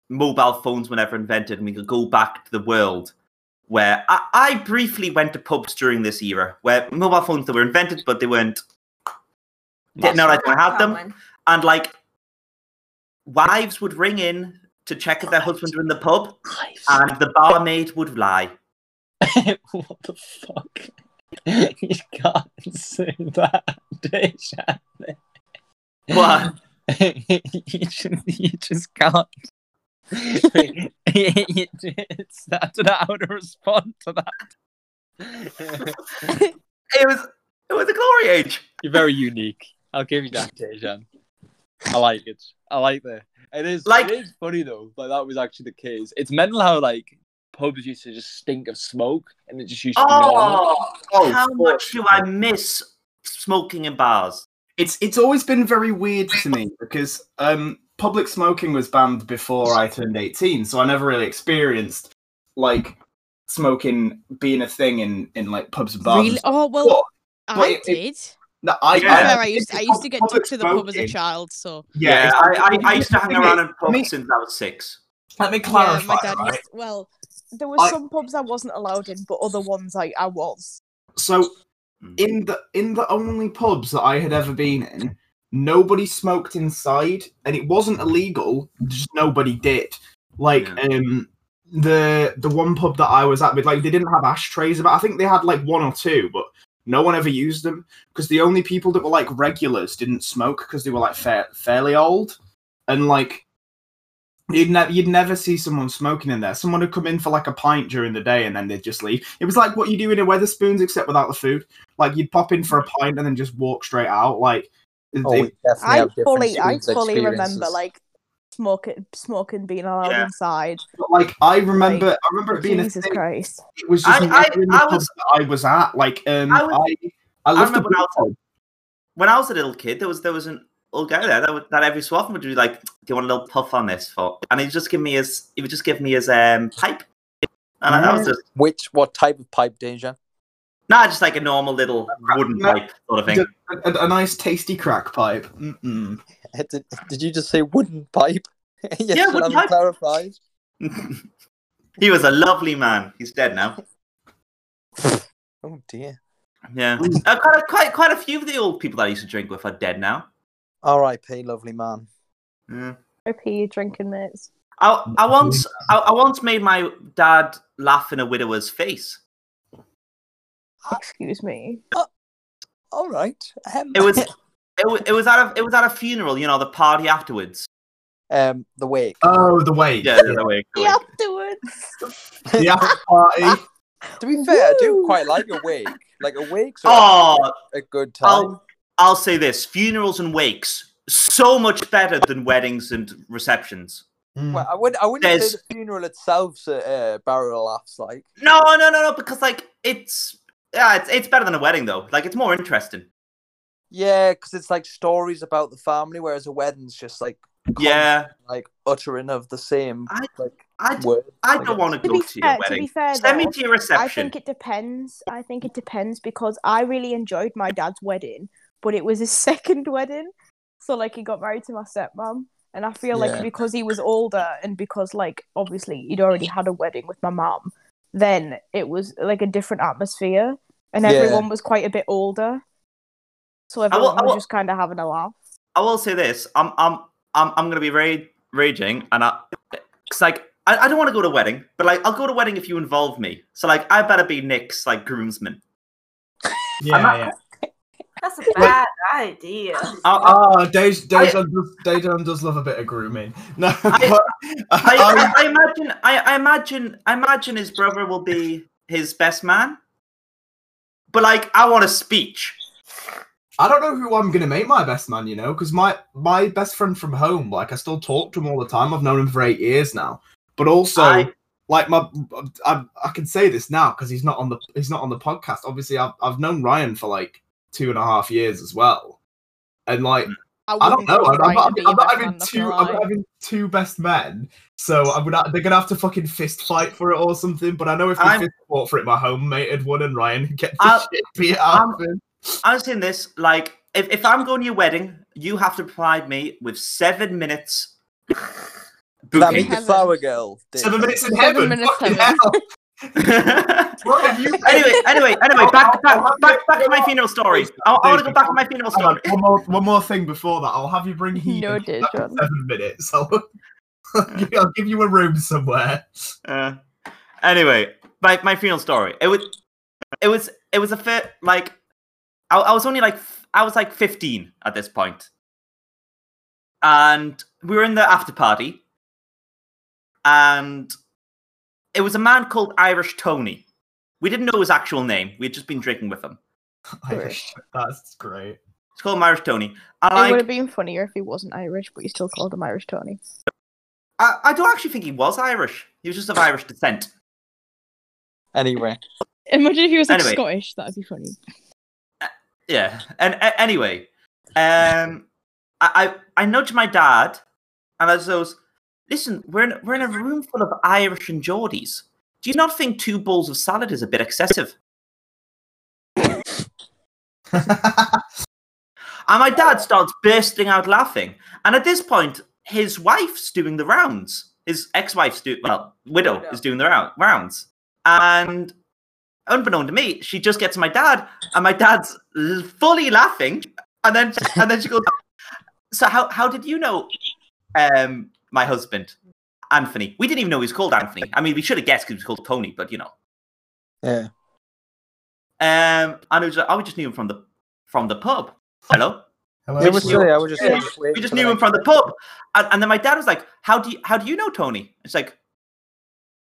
mobile phones were never invented and we could go back to the world where I, I briefly went to pubs during this era where mobile phones they were invented but they weren't didn't know Massive. like I had them and like wives would ring in to check if their husbands were in the pub and the barmaid would lie. what the fuck? you can't say that, Deja. What? you, just, you just can't. it's, I don't know how to respond to that. It was it was a glory age. You're very unique. I'll give you that, Dejan. I like it. I like that. It is Like- it is funny though. Like that was actually the case. It's mental how like pubs used to just stink of smoke and it just used to be. Oh, Oh, how much do I miss smoking in bars? it's it's always been very weird to me because um public smoking was banned before I turned 18, so I never really experienced like smoking being a thing in in like pubs and bars. Really? Oh well, What? I Wait, it- did. No, I, Yeah. Fair, I, I used I used to get took to the pub as a child, so Yeah, it's- I, I, I used to hang around in pubs me- since I was six. Let me yeah, clarify. my dad right? used. Well, there were I- some pubs I wasn't allowed in, but other ones I I was. So in the in the only pubs that I had ever been in, nobody smoked inside, and it wasn't illegal. Just nobody did. Like Yeah. um the the one pub that I was at with, like they didn't have ashtrays. About I think they had like one or two, but no one ever used them because the only people that were like regulars didn't smoke because they were like fair, fairly old, and like. You'd never, you'd never see someone smoking in there. Someone would come in for like a pint during the day, and then they'd just leave. It was like what you do in a Wetherspoons, except without the food. Like you'd pop in for a pint and then just walk straight out. Like Oh, they- I fully I fully remember like smoking smoking being allowed Yeah. inside. but, like I remember, I remember it being a Jesus thing. Christ. It was just I- I- I was- I was at. Like um, I I, was- I, I loved the remember when I was- When I was a little kid, there was there was an old guy there that, would, that every so often would be like, "Do you want a little puff on this?" For and he'd just give me his he would just give me his um pipe, and that was just Which what type of pipe, Deja? Nah, just like a normal little wooden No. pipe sort of thing. A, a- a nice tasty crack pipe. Mm-mm. Did, did you just say wooden pipe? yes, Yeah, wooden I pipe. clarify? he was a lovely man. He's dead now. Oh dear. Yeah, uh, quite, quite quite a few of the old people that I used to drink with are dead now. R.I.P. Lovely man. Yeah. OP drinking mates. I, I once I, I once made my dad laugh in a widower's face. Excuse me. All right. Um, It was it, wa- it was at a it was at a funeral, you know, the party afterwards. um the wake. Oh, the wake. Yeah, the wake. the way. Afterwards. The after party. to be fair, I do Woo! quite like a wake. Like a wake's Oh, a good time. I'll I'll say this: funerals and wakes so much better than weddings and receptions. Mm. Well, I wouldn't. I wouldn't There's- say the funeral itself's a uh, barrel of laughs. Like, No, no, no, no, because like it's yeah, it's it's better than a wedding though. Like it's more interesting. yeah, because it's like stories about the family, whereas a wedding's just like Yeah, like uttering of the same I- like I words. I guess. don't want to To go be to fair, your to be fair Send me to your reception. I think it depends. I think it depends because I really enjoyed my dad's wedding, but it was his second wedding. So like he got married to my stepmom. And I feel Yeah. like because he was older and because like obviously he'd already had a wedding with my mom, then it was like a different atmosphere. and Yeah. everyone was quite a bit older, so everyone I was will- just kind of having a laugh. I will say this: I'm I'm I'm I'm gonna be very raging, and I, cause like I, I don't want to go to a wedding, but like I'll go to a wedding if you involve me. So like I better be Nick's like groomsman. Yeah, not- yeah. That's a bad idea. Oh, oh, Dej- Dejan does, Dejan does love a bit of grooming. No, I- but I, I- I, I imagine I, I imagine I imagine his brother will be his best man. But like I want a speech. I don't know who I'm gonna make my best man, you know, because my my best friend from home, like I still talk to him all the time. I've known him for eight years now, but also I- like my I, I can say this now because he's not on the he's not on the podcast. Obviously, I've I've known Ryan for like two and a half years as well, and like hmm. I don't know. I'm, I'm Ryan not, I'm not having two. gonna I'm not having two best men. So I'm gonna. They're gonna have to fucking fist fight for it or something. But I know if they I'm- fist fought for it, my homemate had won, and Ryan would get the I'll- shit beat out I'm- I'm saying this like if, if I'm going to your wedding, you have to provide me with seven minutes. That means the flower girl. did. Seven minutes in Seven minutes fucking heaven. hell. What have you? anyway, anyway, anyway, back I'll- I'll back back, back to my funeral story. I, I want to go back to my funeral Hang on, story. one more, one more thing before that. I'll have you bring heat. No, in dear John. Seven minutes. I'll, I'll give you a room somewhere. Uh, anyway, my my funeral story. It was it was it was a fit like I, I was only like I was like 15 at this point. And we were in the after party and it was a man called Irish Tony. We didn't know his actual name. We had just been drinking with him. Irish. That's great. It's called him Irish Tony. And It would have been funnier if he wasn't Irish, but you still called him Irish Tony. I, I don't actually think he was Irish. He was just of Irish descent. Anyway, Imagine if he was like Anyway. Scottish. That'd be funny. Yeah. And a- anyway, um, I, I I nudged my dad, and I was, listen, we're in we're in a room full of Irish and Geordies. Do you not think two bowls of salad is a bit excessive? And my dad starts bursting out laughing. And at this point, his wife's doing the rounds. His ex-wife's do well, widow is doing the round, rounds. And unbeknown to me, she just gets my dad, and my dad's fully laughing. And then and then she goes, So how how did you know um my husband? Anthony. We didn't even know he was called Anthony. I mean, we should have guessed because he was called Tony, but you know. yeah. Um, and it was, I just knew him from the from the pub. Hello. Hello. It was silly. I was just. Yeah, we just knew him from the pub, and, and then my dad was like, "How do you how do you know Tony?" It's like,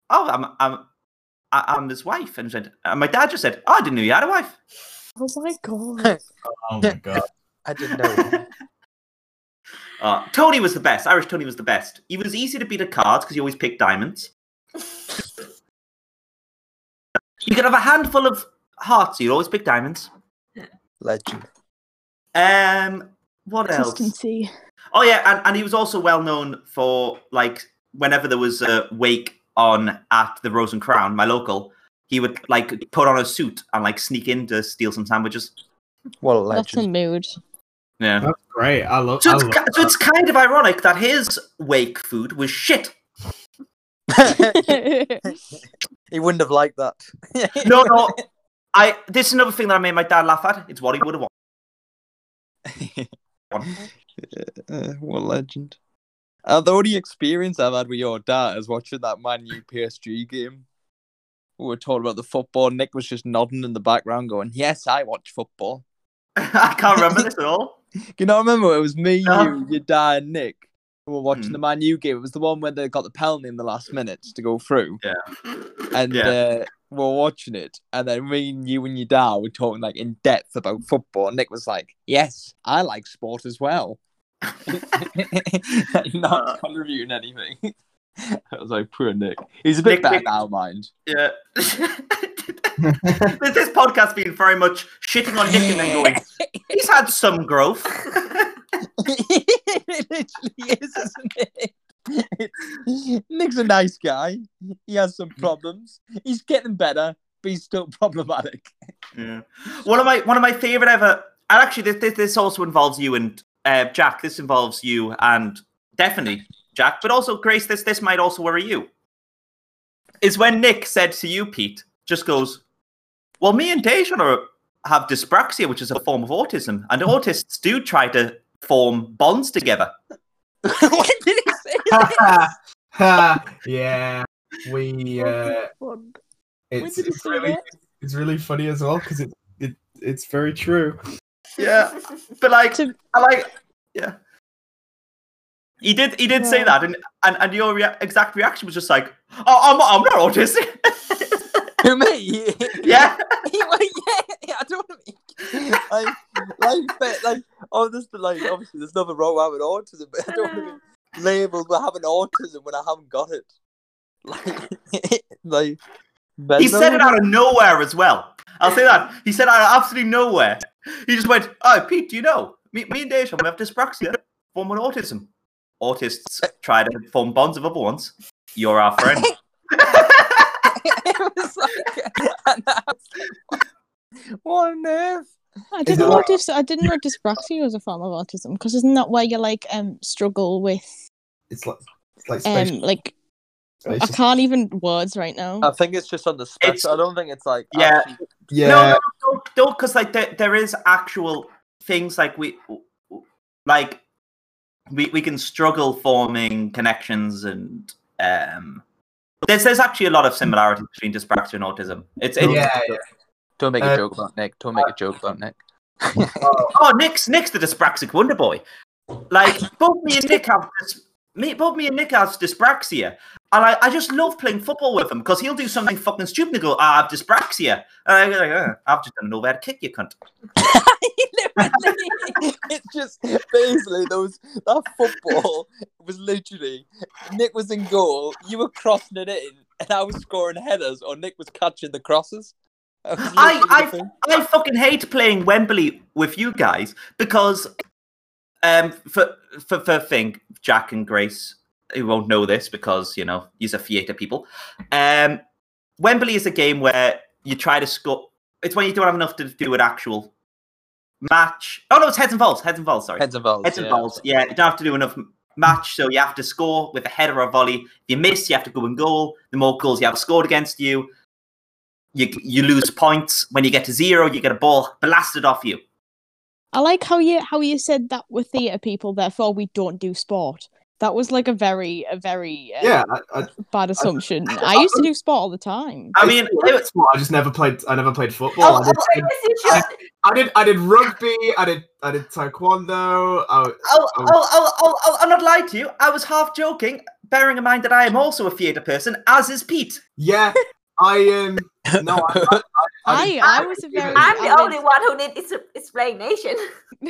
"Oh, I'm I'm I- I'm his wife," and, said, and my dad just said, "Oh, I didn't know you had a wife." Oh my god. Oh my god. I didn't know. Uh, Tony was the best. Irish Tony was the best. He was easy to beat at cards because he always picked diamonds. you could have a handful of hearts. You'd always pick diamonds. Legend. Um, what else? Consistency. Oh yeah, and, and he was also well known for like whenever there was a wake on at the Rose and Crown, my local, he would like put on a suit and like sneak in to steal some sandwiches. What a That's a mood. Yeah. That's great. I love. So I it's, love ki- so it's kind of ironic that his wake food was shit. he wouldn't have liked that. No, no. I this is another thing that I made my dad laugh at. It's what he would have wanted. Uh, what a legend. Uh, the only experience I've had with your dad is watching that Man U PSG game. We were talking about the football. Nick was just nodding in the background, going, "Yes, I watch football." I can't remember this at all. You know, remember it was me, No. you, your dad, and Nick who were watching Hmm. the Man U game. It was the one where they got the penalty in the last minutes to go through, Yeah. and Yeah. uh, we we're watching it. And then me and you and your dad were talking like in depth about football. Nick was like, "Yes, I like sport as well." Not contributing anything. I was like, poor Nick. He's a bit Nick- better Nick- now, mind. Yeah. this this podcast being very much shitting on Nick and then going, he's had some growth. it literally is, isn't it? It's- Nick's a nice guy. He has some problems. He's getting better, but he's still problematic. Yeah. One of my one of my favorite ever. And actually, this this, this also involves you and uh, Jack. This involves you and definitely Jack, but also Grace. This this might also worry you. Is when Nick said to you, Pete, just goes, Well, me and Dejan are, have dyspraxia, which is a form of autism, and autists do try to form bonds together. when did he say yeah, we. Uh, When it's, he it's say really that? it's really funny as well because it, it it's very true. Yeah. But like, To- I like, yeah. He did. He did say that, and and, and your rea- exact reaction was just like, "Oh, I'm I'm not autistic." Who me? yeah. He went, yeah, yeah, I don't want to like, like, but, like, oh, there's the, like, obviously, there's nothing wrong with having autism, but I don't want to be labeled with having autism when I haven't got it. Like, like, He said it out of nowhere as well. I'll say that. He said out of absolutely nowhere. He just went, "Oh, Pete, do you know me, me and we have dyspraxia, form with autism. Autists uh, try to form bonds with other ones. You're our friend." it was like, and I was like, what on earth? I didn't it know dys- I didn't know dyspraxia was a form of autism because isn't that where you like um struggle with It's like it's like space. um like I can't even words right now. I think it's just on the spectrum. It's- I don't think it's like Yeah. actually- yeah, No, no, no, don't, because like there, there is actual things like we, like we we can struggle forming connections and um. There's there's actually a lot of similarities between dyspraxia and autism. It's, it's yeah, yeah. Don't make Uh, a joke about Nick. Don't make a joke about Nick. oh Nick's Nick's the dyspraxic wonder boy. Like both me and Nick have dys- me both me and Nick have dyspraxia. And I, I just love playing football with him because he'll do something fucking stupid and go, ah, I have dyspraxia. And I go, like, "Uh, I've just done an overhead kick, you cunt. It's just basically those that football was literally Nick was in goal, you were crossing it in, and I was scoring headers, or Nick was catching the crosses. I, I. I fucking hate playing Wembley with you guys because um for for for thing Jack and Grace who won't know this because you know you're a theatre people. Um, Wembley is a game where you try to score. It's when you don't have enough to do an actual match. Oh no, it's heads and balls. Heads and balls. Sorry, heads and balls. heads and yeah. balls. Yeah, you don't have to do enough match, so you have to score with a header or a volley. If you miss, you have to go in goal. The more goals you have scored against you, you you lose points. When you get to zero, you get a ball blasted off you. I like how you how you said that we're theatre people, therefore we don't do sport. That was like a very a very uh, yeah. I, I, bad assumption. I used to do sport all the time. I mean, I, it- I just never played. I never played football. Oh, I did, I guess you should. I did. I did rugby. I did. I did taekwondo. I, I'll, I'll, I'll, I'll, I'll, I'll not lie to you. I was half joking, bearing in mind that I am also a theatre person, as is Pete. yeah. I um. No. I, I, I I was a very I'm the avid- only one who needs explanation.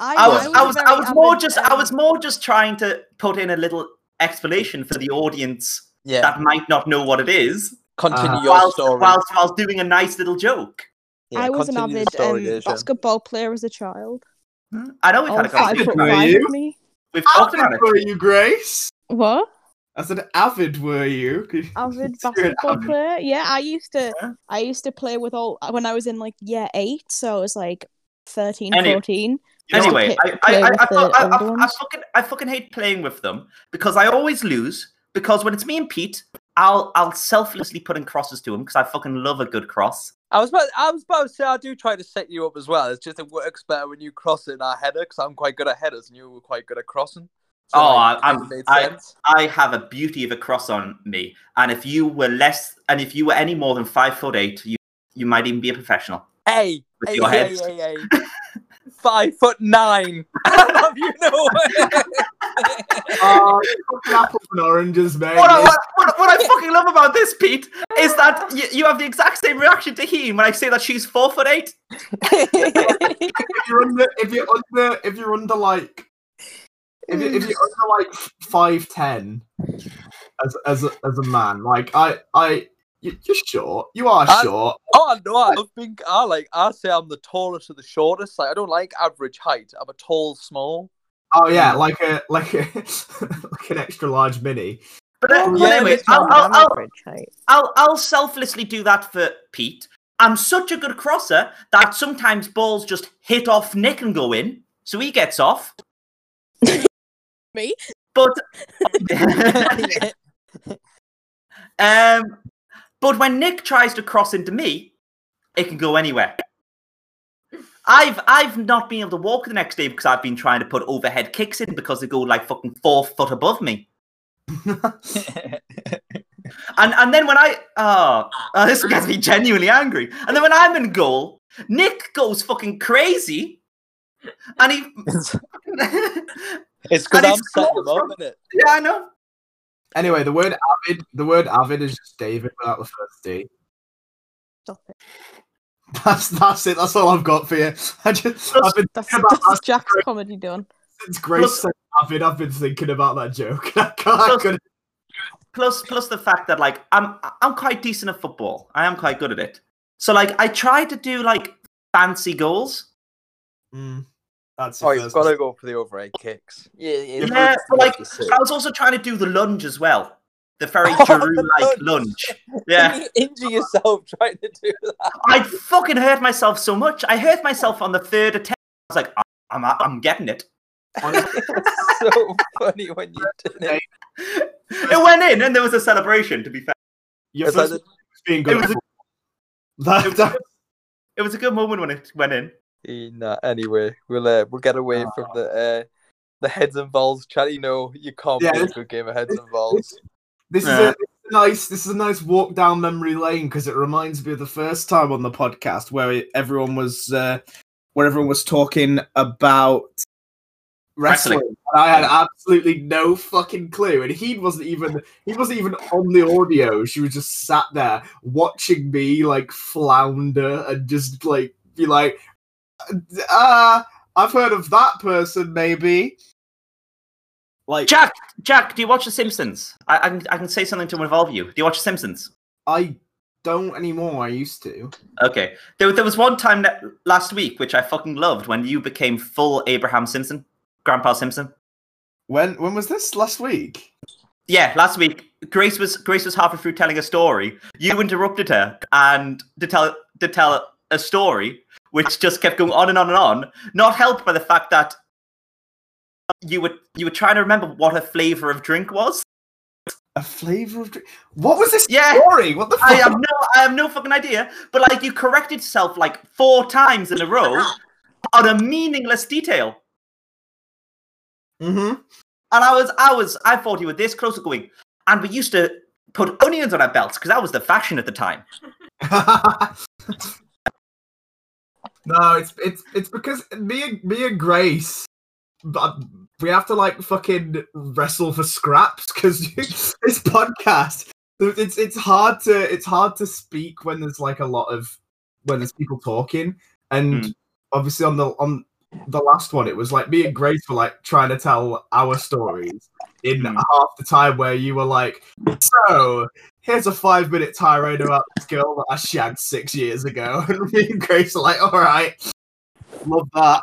I, I was, I was, a I very was more just, I um, was more just trying to put in a little explanation for the audience Yeah, that might not know what it is, continue Uh, your whilst, story. whilst, whilst doing a nice little joke. Yeah, I was an avid story, um, basketball player as a child. I know we've All had a five conversation. foot five you? me. We've talked avid about it. were you, Grace? What? I said avid were you? Avid basketball avid- player? Yeah, I used to. Yeah. I used to play with all when I was in like year eight, so I was like 13, Any- 14. Anyway, I, I, I, I, I, I, I fucking, I fucking hate playing with them because I always lose. Because when it's me and Pete, I'll, I'll selflessly put in crosses to him because I fucking love a good cross. I was about, I was about to say I do try to set you up as well. It's just it works better when you cross it in our header because I'm quite good at headers and you were quite good at crossing. So, Oh, like, I, I, I- I have a beauty of a cross on me, and if you were less, and if you were any more than five foot eight, you, you might even be a professional. Hey, with hey, your hey, heads. hey, hey. Five foot nine. I love you know? Oh, fucking apples and oranges, mate. What I, what, what, what I fucking love about this, Pete, is that you, you have the exact same reaction to him when I say that she's four foot eight. if you're under, if you're under, if you're under like, if, you, if you're under like five ten, as as a, as a man, like I I you, you're short. You are I- short. oh no, I love being. I like. I say I'm the tallest of the shortest. Like I don't like average height. I'm a tall, small. Oh yeah, like a like a like an extra large mini. But, uh, but Yeah, anyway, I'll, I'll, I'll, average height. I'll, I'll selflessly do that for Pete. I'm such a good crosser that sometimes balls just hit off Nick and go in, so he gets off. Me? But um, But when Nick tries to cross into me, it can go anywhere. I've I've not been able to walk the next day because I've been trying to put overhead kicks in because they go like fucking four foot above me. And and then when I oh, oh this gets me genuinely angry. And then when I'm in goal, Nick goes fucking crazy, and he it's because I'm it's setting them up, from- isn't it? yeah I know. Anyway, the word avid, the word avid is just David without the first D. Stop it. That's that's it. That's all I've got for you. I just I've been That's, thinking about that's that Jack's comedy done. since Grace Look- said avid. I've been thinking about that joke. I can't. I Look- couldn't- Plus plus the fact that like I'm I'm quite decent at football. I am quite good at it. So like I try to do like fancy goals. Mm, that's Oh, your you've got to go for the overhead kicks. Yeah, yeah. Yeah, but like I was also trying to do the lunge as well. The very Oh, the Giroud like lunge. lunge. Yeah. You injure yourself trying to do that. I fucking hurt myself so much. I hurt myself on the third attempt. I was like, "I- I'm, I'm getting it. It's so funny when you did it. It went in, and there was a celebration. To be fair, Your It's like first the- mistake was being it good. was a, that, that, it was a good moment when it went in. Eh, Nah, anyway, we'll uh, we'll get away from the uh, the heads and balls chat. You know, you can't Yeah, play a good game of heads this- and balls. This is, Yeah. a, is a nice. This is a nice walk down memory lane because it reminds me of the first time on the podcast where it- everyone was uh, where everyone was talking about wrestling. Wrestling. And I had absolutely no fucking clue, and he wasn't even he wasn't even on the audio. She was just sat there watching me like flounder and just like be like, "Ah, I've heard of that person, maybe." Like Jack, Jack, do you watch The Simpsons? I, I, can, I can say something to involve you. Do you watch The Simpsons? I don't anymore. I used to. Okay. There, there was one time that, last week which I fucking loved when you became full Abraham Simpson, Grandpa Simpson. When when was this? Last week? Yeah, last week Grace was Grace was halfway through telling a story. You interrupted her and to tell to tell a story which just kept going on and on and on. Not helped by the fact that you were you were trying to remember what a flavor of drink was. A flavor of drink. What was this Yeah. story? What the fuck? I have no I have no fucking idea. But like you corrected yourself like four times in a row on a meaningless detail. hmm And I was, I was, I thought you were this close to going. And we used to put onions on our belts because that was the fashion at the time. no, it's it's it's because me and me and Grace, but we have to like fucking wrestle for scraps because this podcast. It's it's hard to it's hard to speak when there's like a lot of when there's people talking, and Mm. obviously on the on the last one, it was like me and Grace were like trying to tell our stories in Mm. half the time where you were like, so here's a five minute tirade about this girl that I shagged six years ago. And me and Grace are like, all right, love that.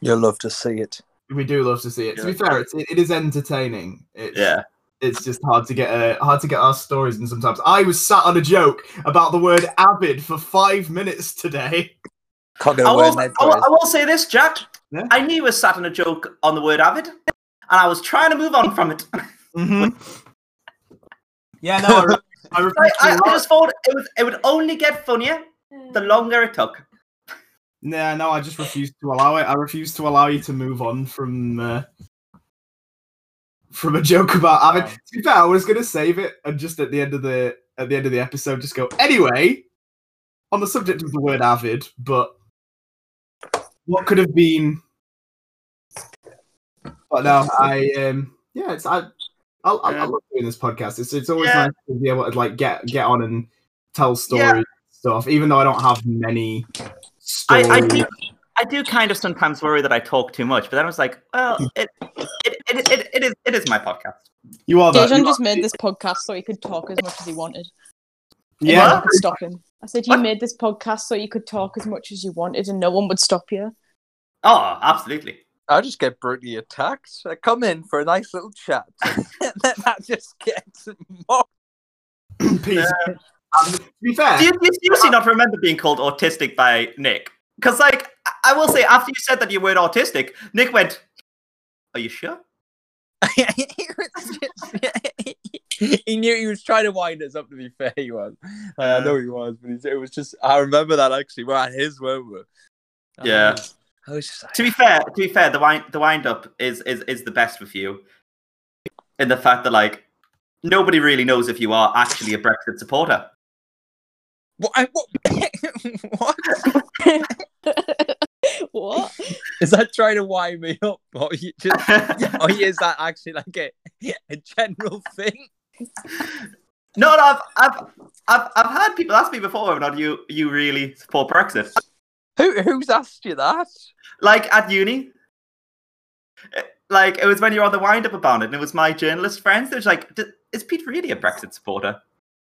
You'll love to see it. We do love to see it. To be fair, it's, it, it is entertaining. It's, Yeah. it's just hard to get uh, hard to get our stories. And sometimes I was sat on a joke about the word avid for five minutes today. Can't get I away will, I, will, I will say this, Jack. Yeah? I knew you were sat in a joke on the word avid, and I was trying to move on from it. Mm-hmm. Yeah, no, I, re- I I, I, I just thought it would, it would only get funnier the longer it took. Nah, no, I just refuse to allow it. I refuse to allow you to move on from uh, from a joke about Avid. Wow. To be fair, I was gonna save it and just at the end of the at the end of the episode, just go anyway on the subject of the word Avid. But what could have been? But no, I um yeah, it's I. I, I, I love doing this podcast. It's it's always Yeah. nice to be able to like get get on and tell stories Yeah. and stuff, even though I don't have many I, stories. I do, I do kind of sometimes worry that I talk too much, but then I was like, well, it, it, it, it, it is, it is my podcast. You are that. Dejan just made this podcast so he could talk as much as he wanted. and Yeah, no one could stop him. I said you What? made this podcast so you could talk as much as you wanted, and no one would stop you. Oh, absolutely. I just get brutally attacked. I come in for a nice little chat, and then I just get more. Peace. Um, to be fair, Do you, do you seriously not remember being called autistic by Nick? Because, like, I- I will say, after you said that you weren't autistic, Nick went, Are you sure? he knew he was trying to wind us up. To be fair, he was. I know he was, but he, it was just. I remember that actually. We're at his, weren't we? Yeah. was- I was just like, To be fair, to be fair, the wind the wind up is is is the best with you. In the fact that like nobody really knows if you are actually a Brexit supporter. what? I- what? what? what? Is that trying to wind me up? Or you just? or is that actually like a, a general thing? No, no, I've, I've, I've, I've had people ask me before whether or not you, you really support Brexit. Who who's asked you that? Like at uni. Eh, Like, it was when you were on the wind up about it, and it was my journalist friends. They was like, "D- Is Pete really a Brexit supporter?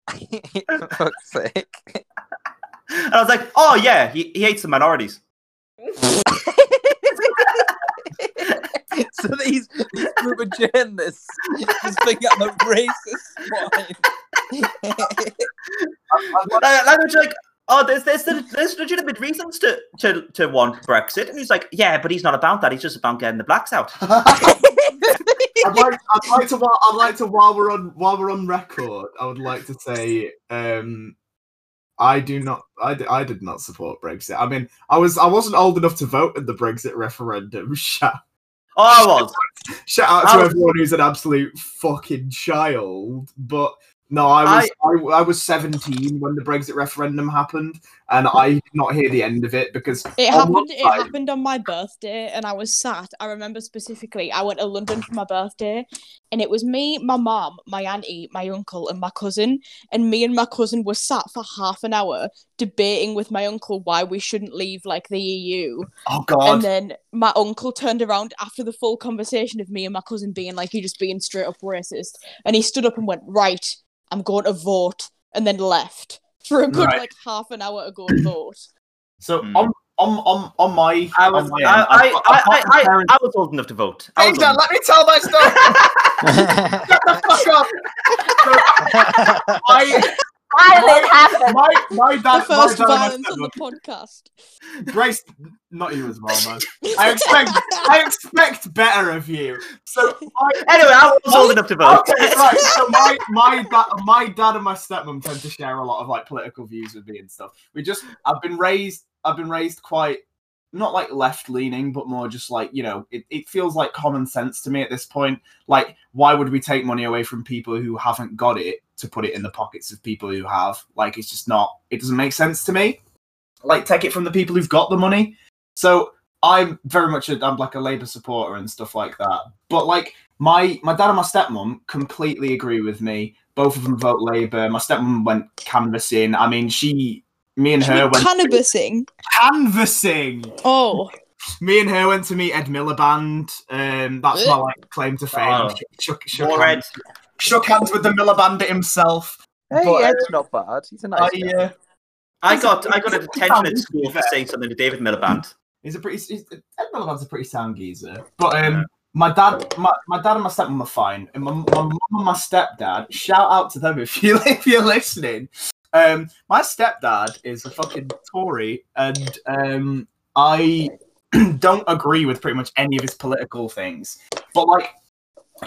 Fuck's sake. And I was like, Oh, yeah, he, he hates the minorities. so these, these group of journalists just think I'm a racist swine. Like, it's like, Oh, there's, there's, there's legitimate reasons to, to, to want Brexit. And he's like, Yeah, but he's not about that. He's just about getting the blacks out. I'd like, I'd like to, while- I'd like to, while we're on, while we're on record, I would like to say, um, I do not, I, d- I did not support Brexit. I mean, I was, I wasn't old enough to vote in the Brexit referendum. Shout, Oh, I was. shout out to everyone who's an absolute fucking child. But no, I was, I, I, was 17 when the Brexit referendum happened, and I did not hear the end of it because It happened. It side- happened on my birthday, and I was sat. I remember specifically. I went to London for my birthday, and it was me, my mom, my auntie, my uncle, and my cousin. And me and my cousin were sat for half an hour debating with my uncle why we shouldn't leave like the EU. oh god, And then my uncle turned around after the full conversation of me and my cousin being like, "You're just being straight up racist," and he stood up and went, "Right, I'm going to vote," and then left for a good Right. like half an hour ago go and vote. so Hmm. on, on, on, on my, I was, on my I, end, I, I've I, I've I, the I, parents- I was old enough to vote. I Hey, Dan, old let me tell my story. Shut the fuck up. I, Violent happened. my, my The dad, my first dad violence on the podcast. Grace, not you as well, man. I expect, I expect better of you. So, my, Anyway, I was old enough to vote. okay, right. So my my dad, my dad and my stepmom tend to share a lot of like political views with me and stuff. We just, I've been raised, I've been raised quite not like left leaning, but more just like you know, it, it feels like common sense to me at this point. Like, why would we take money away from people who haven't got it to put it in the pockets of people who have? Like, it's just not. It doesn't make sense to me. Like, take it from the people who've got the money. So I'm very much a, I'm like a Labour supporter and stuff like that. But like my my dad and my stepmom completely agree with me. Both of them vote Labour. My stepmom went canvassing. I mean, she, me and her went Cannabissing. canvassing. Oh, Me and her went to meet Ed Miliband. Um, that's my like claim to fame. Oh. Shook, shook, shook, hands, shook hands with the Miliband himself. Hey, But, uh, Ed's not bad. He's a nice I, guy. uh, I got I got a detention at school for saying something to David Miliband. He's a pretty. He's, Ed Miliband's a pretty sound geezer. But um, Yeah. my dad, my, my dad and my stepmom are fine, and my, my mum and my stepdad. Shout out to them if you if you're listening. Um, my stepdad is a fucking Tory, and um, I don't agree with pretty much any of his political things. But like,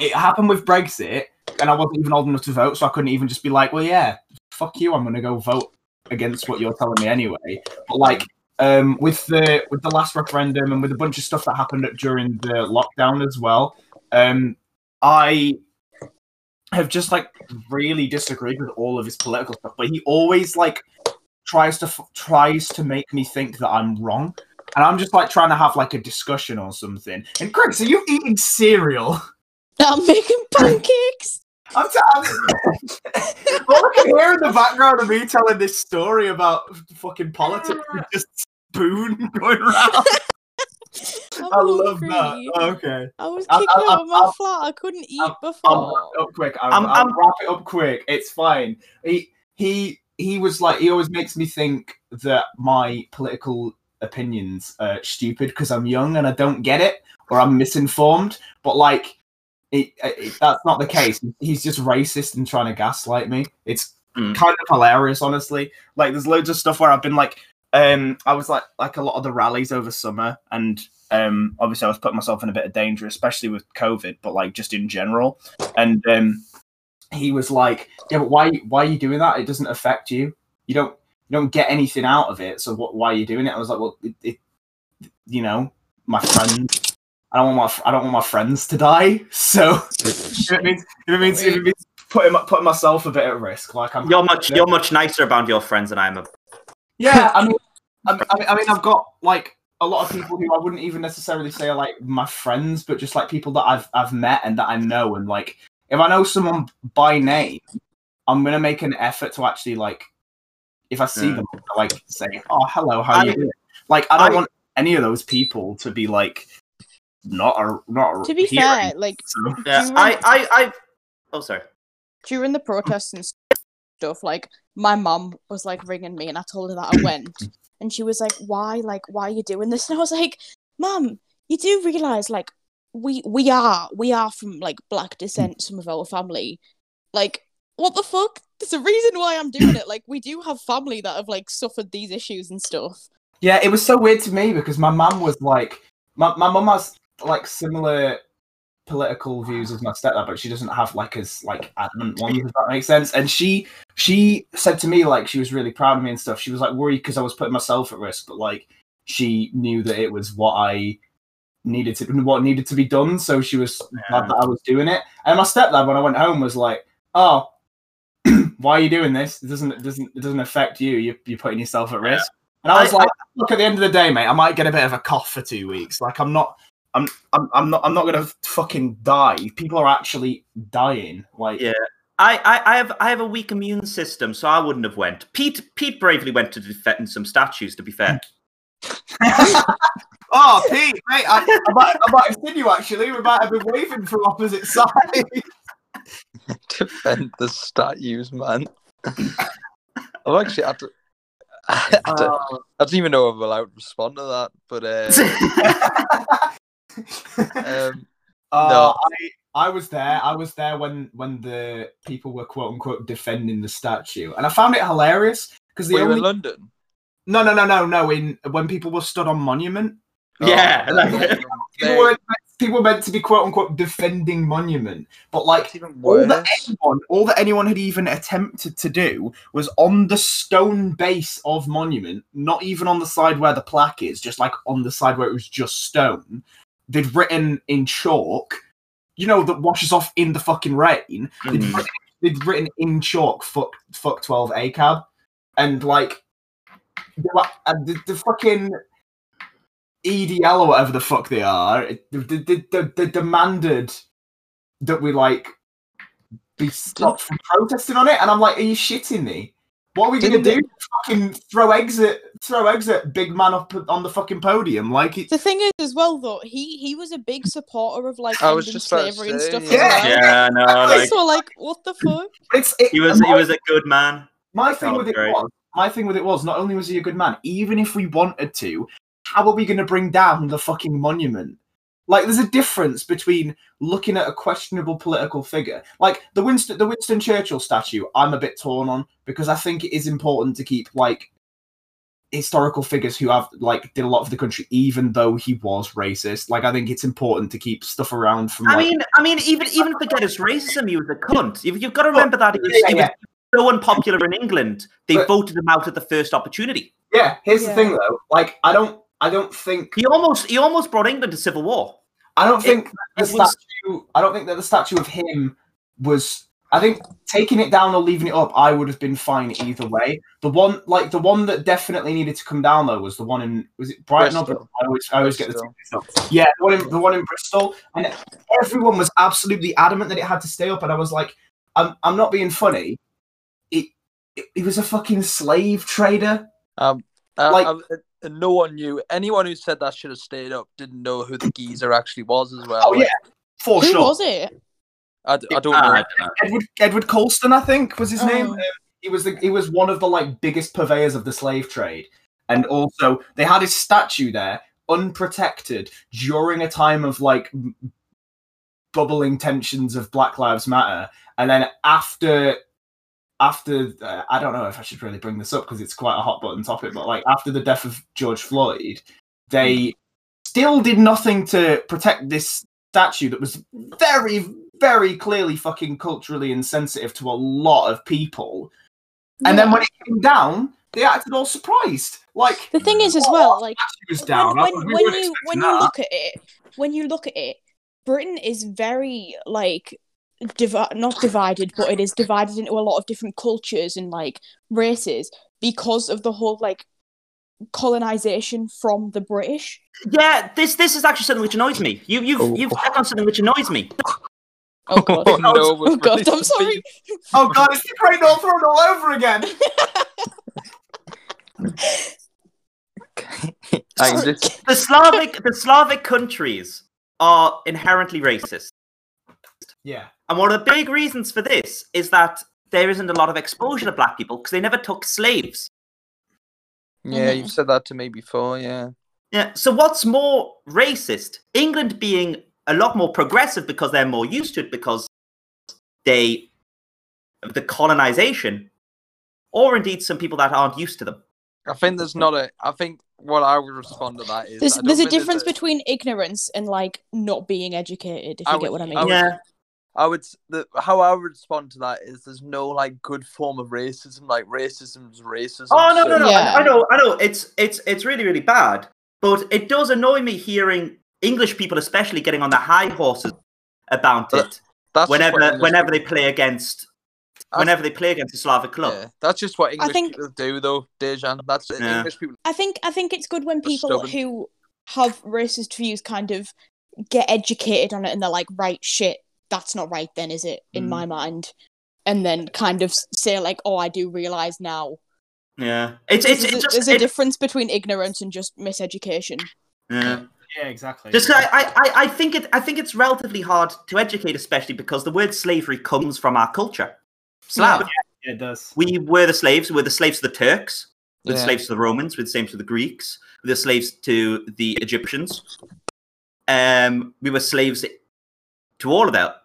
it happened with Brexit, and I wasn't even old enough to vote, so I couldn't even just be like, "Well, yeah, fuck you, I'm gonna go vote against what you're telling me anyway." But like, um, with the with the last referendum and with a bunch of stuff that happened during the lockdown as well, um, I have just like really disagreed with all of his political stuff. But he always like tries to f- tries to make me think that I'm wrong, and I'm just like trying to have like a discussion or something. And Greg, are you eating cereal? I'm making pancakes. I'm, t- I'm all I can hear in the background of me telling this story about fucking politics ah. is just spoon going around. I'm love that. Okay. I was I'll- kicking I'll- out of my I'll- flat. I couldn't eat I'll- I'll before. wrap it up quick. I'll, I'm- I'll I'm- wrap it up quick. It's fine. He he he was like he always makes me think that my political opinions are stupid because I'm young and I don't get it or I'm misinformed. But like, it, it, that's not the case. He's just racist and trying to gaslight me. It's Mm. kind of hilarious, honestly. Like, there's loads of stuff where I've been like, um, I was like like a lot of the rallies over summer, and um, obviously I was putting myself in a bit of danger, especially with COVID, but like just in general. And um, he was like, "Yeah, but why why are you doing that? It doesn't affect you. You don't you don't get anything out of it. So what? Why are you doing it?" I was like, "Well, it, it you know, my friends. I don't want my I don't want my friends to die. So if it means if it means, if it means putting putting myself a bit at risk, like I'm You're much you're much nicer about your friends than I'm. A, yeah, I mean, I, I mean, I mean, I've got like a lot of people who I wouldn't even necessarily say are like my friends, but just like people that I've I've met and that I know, and like if I know someone by name, I'm gonna make an effort to actually like, if I see Yeah. them, like say, "Oh, hello, how I- you doing?" Like, I don't I- want any of those people to be like not a not a To be hero. fair, like So- yeah, Do I, remember- I, I. Oh, sorry. during the protests and stuff, like my mum was like ringing me, and I told her that I went, and she was like, "Why? Like, why are you doing this?" And I was like, "Mum, you do realize like we we are we are from like black descent, mm. some of our family, like." What the fuck? There's a reason why I'm doing it. Like, we do have family that have like suffered these issues and stuff. Yeah, it was so weird to me because my mum was like, my my mum has like similar political views as my stepdad, but she doesn't have like as like adamant ones. If that makes sense. And she she said to me like she was really proud of me and stuff. She was like worried because I was putting myself at risk, but like she knew that it was what I needed to what needed to be done. So she was glad that I was doing it. And my stepdad, when I went home, was like, "Oh, why are you doing this? It doesn't it doesn't it doesn't affect you. You're, you're putting yourself at risk." And I was I- like, "Look, at the end of the day, mate, I might get a bit of a cough for two weeks. Like, I'm not." I'm, I'm, I'm not I'm not gonna fucking die. People are actually dying. Like Yeah. I, I, I have I have a weak immune system, so I wouldn't have went. Pete Pete bravely went to defend some statues. To be fair, oh, Pete, mate, I, I, might, I might have seen you actually. We might have been waving from opposite sides. Defend the statues, man. I've actually had to. I don't, I don't even know if I'm allowed to respond to that, but uh, um, Uh, No. I, I was there. I was there when when the people were quote unquote defending the statue, and I found it hilarious because the were you only in London? no no no no no in when people were stood on Monument, yeah, Oh, like- they- people were people were meant to be quote unquote defending Monument, but like even all that anyone all that anyone had even attempted to do was on the stone base of Monument, not even on the side where the plaque is, just like on the side where it was just stone. They'd written in chalk, you know, that washes off in the fucking rain. They'd, Mm. written, they'd written in chalk, "fuck, fuck twelve ACAB," and like, they were, and the, the fucking EDL or whatever the fuck they are, they, they, they, they, they demanded that we like be stopped from protesting on it, and I'm like, are you shitting me? What are we gonna do? Fucking throw eggs at throw eggs at big man up on the fucking podium? Like it, The thing is, as well, though, he he was a big supporter of like I was ending just slavery and stuff yeah. as well. yeah, no, like so like, what the fuck? it's it, he was my, he was a good man. my thing Oh, with it was my thing with it was not only was he a good man, even if we wanted to, how are we going to bring down the fucking monument? Like, there's a difference between looking at a questionable political figure, like the Winston the Winston Churchill statue. I'm a bit torn on because I think it is important to keep like historical figures who have like did a lot for the country, even though he was racist. Like, I think it's important to keep stuff around from. I like, mean, I mean, even even forget his racism. He was a cunt. You've, you've got to remember that he was, yeah, he yeah. was so unpopular in England. They But- voted him out at the first opportunity. yeah. Here's the thing, though. Like, I don't, I don't think He almost he almost brought England to civil war. I don't It- think the it was- statue. I don't think that the statue of him was. I think taking it down or leaving it up, I would have been fine either way. The one, like the one that definitely needed to come down though, was the one in was it Brighton? Or Bristol. Bristol? I always, I always get the two Bristol. mixed up. Yeah, the one in the one in Bristol, and everyone was absolutely adamant that it had to stay up, and I was like, I'm, I'm not being funny. It, it, it was a fucking slave trader. Um, uh, Like- um, uh, and no one knew. Anyone who said that should have stayed up didn't know who the geezer actually was as well. Oh Like, yeah, for Who sure. was it? I, d- I don't Ah, know. I don't know. Edward Edward Colston, I think, was his name. Oh. Um, he was the he was one of the like biggest purveyors of the slave trade, and also they had his statue there, unprotected, during a time of like bubbling tensions of Black Lives Matter, and then after. After uh, I don't know if I should really bring this up because it's quite a hot button topic, but like after the death of George Floyd, they still did nothing to protect this statue that was very, very clearly fucking culturally insensitive to a lot of people. And then when it came down, they acted all surprised. Like the thing is as "Oh, well, like down. when, when, we when you when expecting you look at it when you look at it britain is very like divi- not divided but it is divided into a lot of different cultures and like races because of the whole like colonization from the british Yeah, this this is actually something which annoys me. You you've Oh. you've checked on something which annoys me. oh god Oh, no, oh we've god i'm sorry Oh god, it's the Great North Road all over again. I just, The Slavic the Slavic countries are inherently racist. Yeah. And one of the big reasons for this is that there isn't a lot of exposure to black people because they never took slaves. yeah, Mhm. you've said that to me before. Yeah, Yeah. So what's more racist? England being a lot more progressive because they're more used to it because they the colonization, or indeed some people that aren't used to them. I think there's not a. I think what I would respond to that is there's, I don't there's a difference between ignorance and like not being educated if I you get would- what i mean I would- yeah. I would the how I would respond to that is there's no like good form of racism. Like racism's racism. Oh no so- no no! Yeah. I, I know I know it's it's it's really really bad, but it does annoy me hearing English people, especially, getting on the high horses about But it That's just whenever English whenever they play against I- whenever they play against a Slavic club. Yeah, that's just what English think- people do, though, Dejan. That's Yeah. English people. I think I think it's good when people who have racist views kind of get educated on it and they're like, right, shit, that's not right then, is it? In Mm. my mind. And then kind of say like, oh, I do realize now. Yeah, it's There's, it's, a, just there's a it- difference between ignorance and just miseducation. yeah. Yeah, exactly. Just 'cause I, I, I think it I think it's relatively hard to educate, especially because the word slavery comes from our culture. Slav. Yeah, it does. We were the slaves. We're the slaves to the Turks. We're the slaves to the Romans. We're the slaves to the Greeks. We're the slaves to the Egyptians. Um, we were slaves to all of that.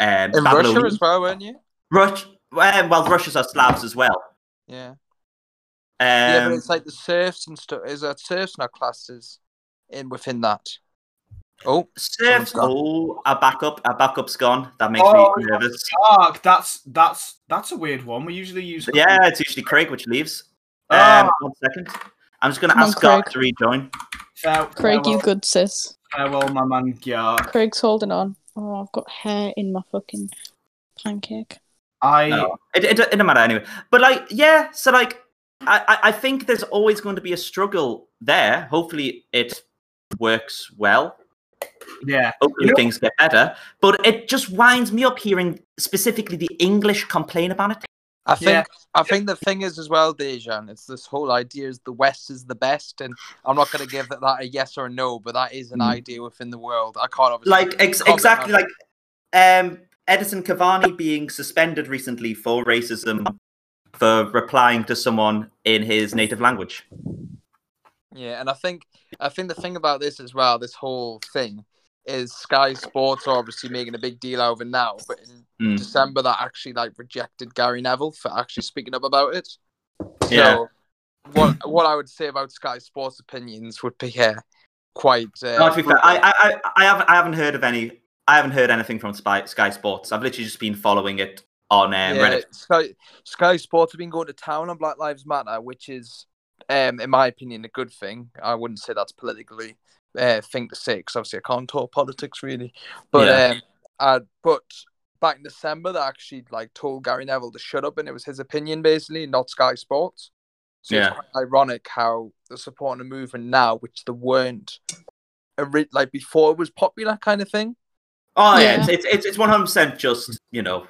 Um, In Russia as well, weren't you? Rush, well, well, Russians are Slavs as well. Yeah. Um, yeah, but it's like the serfs and stuff. Is that serfs not classed as in within that? Oh, serfs. Oh, our backup, our backup's gone. That makes Oh, me nervous. Dark. That's that's that's a weird one. We usually use. Yeah, it's usually Craig which leaves. Um, Ah. one second. I'm just going to Come ask Garth Craig. to rejoin. Fair, Craig, you good sis. farewell, my man Gyark. Craig's holding on. Oh, I've got hair in my fucking pancake. I No, it, it, it doesn't matter anyway. But like, yeah, so like, I, I- I think there's always going to be a struggle there. Hopefully, it works well. yeah. Hopefully, You know- things get better. But it just winds me up hearing specifically the English complain about it. I think Yeah. I think the thing is as well, Dejan. It's this whole idea is the West is the best, and I'm not going to give that, that a yes or a no, but that is an Mm. idea within the world. I can't obviously Like ex- exactly like um, Edinson Cavani being suspended recently for racism for replying to someone in his native language. Yeah, and I think I think the thing about this as well, this whole thing, is Sky Sports are obviously making a big deal over now, but in Mm. December that actually like rejected Gary Neville for actually speaking up about it. Yeah. So what what I would say about Sky Sports opinions would be uh, quite. Uh, No, to be fair, I, I, I, I haven't, I haven't heard of any. I haven't heard anything from Spy, Sky Sports. I've literally just been following it on um, yeah, Reddit. Sky Sky Sports have been going to town on Black Lives Matter, which is, um, in my opinion, a good thing. I wouldn't say that's politically uh, thing to say because obviously I can't talk politics really. But Yeah. um, uh, but back in December, they actually like told Gary Neville to shut up, and it was his opinion basically, not Sky Sports. So Yeah. it's quite ironic how they're supporting a movement now, which they weren't, ori- like before it was popular kind of thing. Oh yeah, Yeah. it's, it's it's it's one hundred percent just you know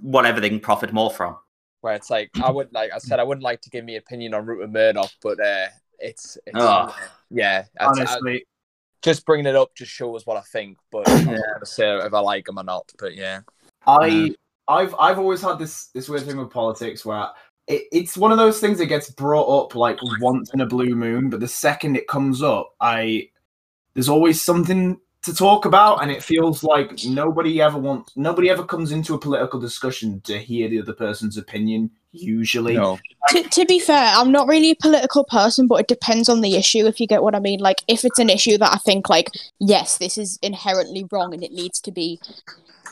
whatever they can profit more from. where it's like I would like I said I wouldn't like to give me opinion on Rupert Murdoch, but uh, it's, it's Oh. yeah, that's- I- Honestly, just bringing it up just shows what I think, but I'm not gonna say if I like him or not. But yeah, I I've I've always had this this weird thing with politics where it, it's one of those things that gets brought up like once in a blue moon, but the second it comes up, I there's always something to talk about, and it feels like nobody ever wants nobody ever comes into a political discussion to hear the other person's opinion. Usually, no, to, to be fair, I'm not really a political person, but it depends on the issue, if you get what I mean. Like, if it's an issue that I think, like, yes, this is inherently wrong and it needs to be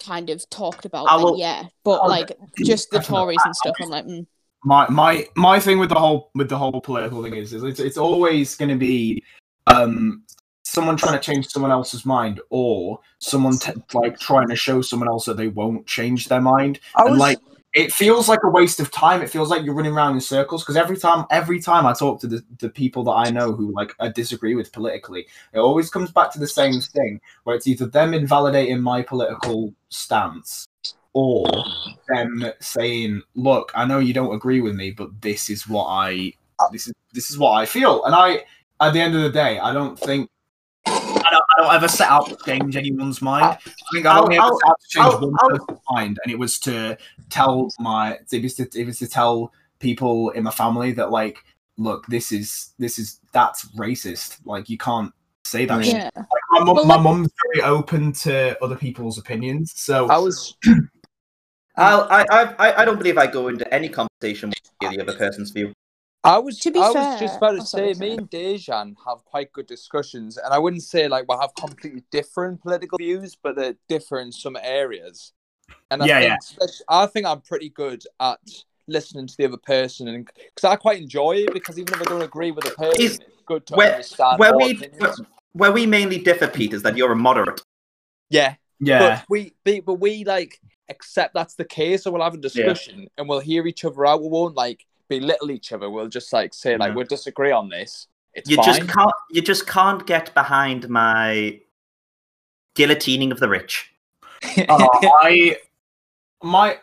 kind of talked about, I then will- yeah. But, Oh, like, just the. Tories and stuff, I'm like, mm. my my my thing with the whole with the whole political thing is, is it's it's always going to be um someone trying to change someone else's mind or someone t- like trying to show someone else that they won't change their mind I and was- like it feels like a waste of time. It feels like you're running around in circles because every time every time i talk to the, the people that i know who like i disagree with politically it always comes back to the same thing where it's either them invalidating my political stance or them saying look i know you don't agree with me but this is what i this is this is what i feel. And i at the end of the day i don't think I don't, I don't ever set out to change anyone's mind. I think I only ever I'll- set out to change I'll- one I'll- person's mind, and it was to tell my it was to it was to tell people in my family that like, look, this is this is that's racist. Like you can't say that. yeah. Like, my mum, Well, my like- mum's very open to other people's opinions, so I was I'll, I, I, I- I don't believe I go into any conversation with the other person's view. I was To be I fair- was just about to oh, sorry, say me sorry. and Dejan have quite good discussions and I wouldn't say like we have completely different political views, but they're different in some areas. And I Yeah, think yeah. I think I'm pretty good at listening to the other person and because I quite enjoy it because even if I don't agree with the person, Is- it's good to where- understand Where we, opinions. where we mainly differ, Pete, is that you're a moderate. Yeah, yeah, but we be- but we like accept that's the case, so we'll have a discussion and we'll hear each other out. We won't like belittle each other. We'll just like say like Yeah. we'll disagree on this. It's You fine. just can't. You just can't get behind my guillotining of the rich. Oh, I my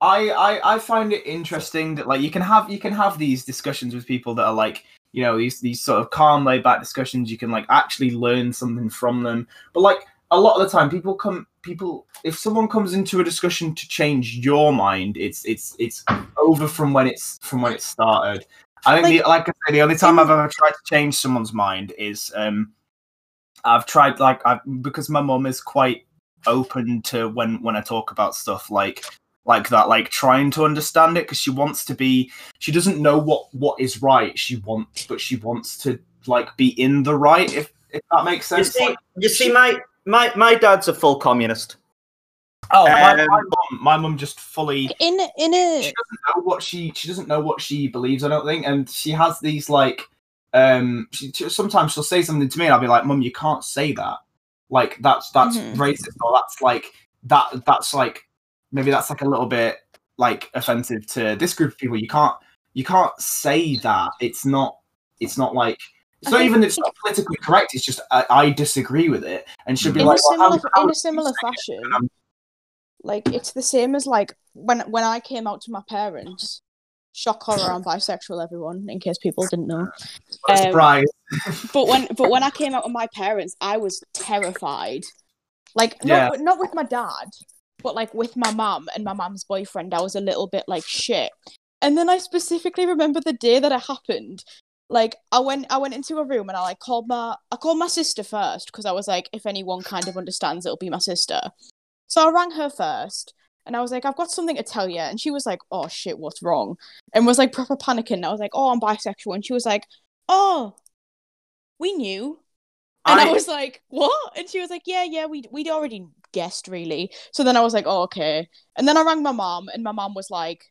I, I I find it interesting that like you can have you can have these discussions with people that are like you know these these sort of calm laid back discussions you can like actually learn something from them but like a lot of the time people come people if someone comes into a discussion to change your mind it's it's it's over from when it's from when it started. I think Like- the, like i say the only time i've ever tried to change someone's mind is um i've tried like i because my mom is quite open to when when i talk about stuff like like that like trying to understand it because she wants to be she doesn't know what what is right. She wants but she wants to like be in the right if if that makes sense. You see, Like, you see, my my my dad's a full communist. oh my, um, my mum my mum just fully In in she a doesn't know what she she doesn't know what she believes i don't think and she has these like um she, she- sometimes she'll say something to me and i'll be like mum you can't say that like that's that's Mhm. racist or that's like that that's like maybe that's like a little bit like offensive to this group of people you can't you can't say that it's not it's not like it's I not even it's not politically correct it's just I, I disagree with it and she'll be in like a well, how- similar how in a similar it? fashion like it's the same as like when when I came out to my parents. Shock horror, I'm bisexual. Everyone, in case people didn't know. Um, surprise But when but when I came out to my parents, I was terrified. Like Yeah. not not with my dad, but like with my mum and my mum's boyfriend, I was a little bit like shit. And then I specifically remember the day that it happened. Like I went I went into a room and I like called my I called my sister first because I was like if anyone kind of understands it'll be my sister. So I rang her first and I was like I've got something to tell you and she was like oh shit what's wrong and was like proper panicking. I was like oh I'm bisexual and she was like oh we knew and I, I- was like, "What?" And she was like, "Yeah, yeah, we we'd already guessed, really." So then I was like, "Oh, okay." And then I rang my mom, and my mom was like,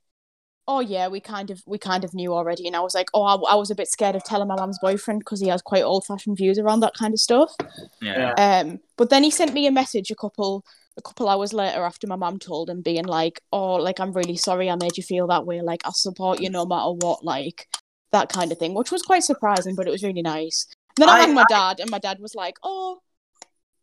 "Oh, yeah, we kind of we kind of knew already." And I was like, "Oh, I, I was a bit scared of telling my mom's boyfriend because he has quite old fashioned views around that kind of stuff." Yeah. Um, but then he sent me a message a couple a couple hours later after my mum told him, being like, "Oh, like I'm really sorry I made you feel that way. Like I'll support you no matter what." Like that kind of thing, which was quite surprising, but it was really nice. And then I, I- rang my dad, and my dad was like, "Oh,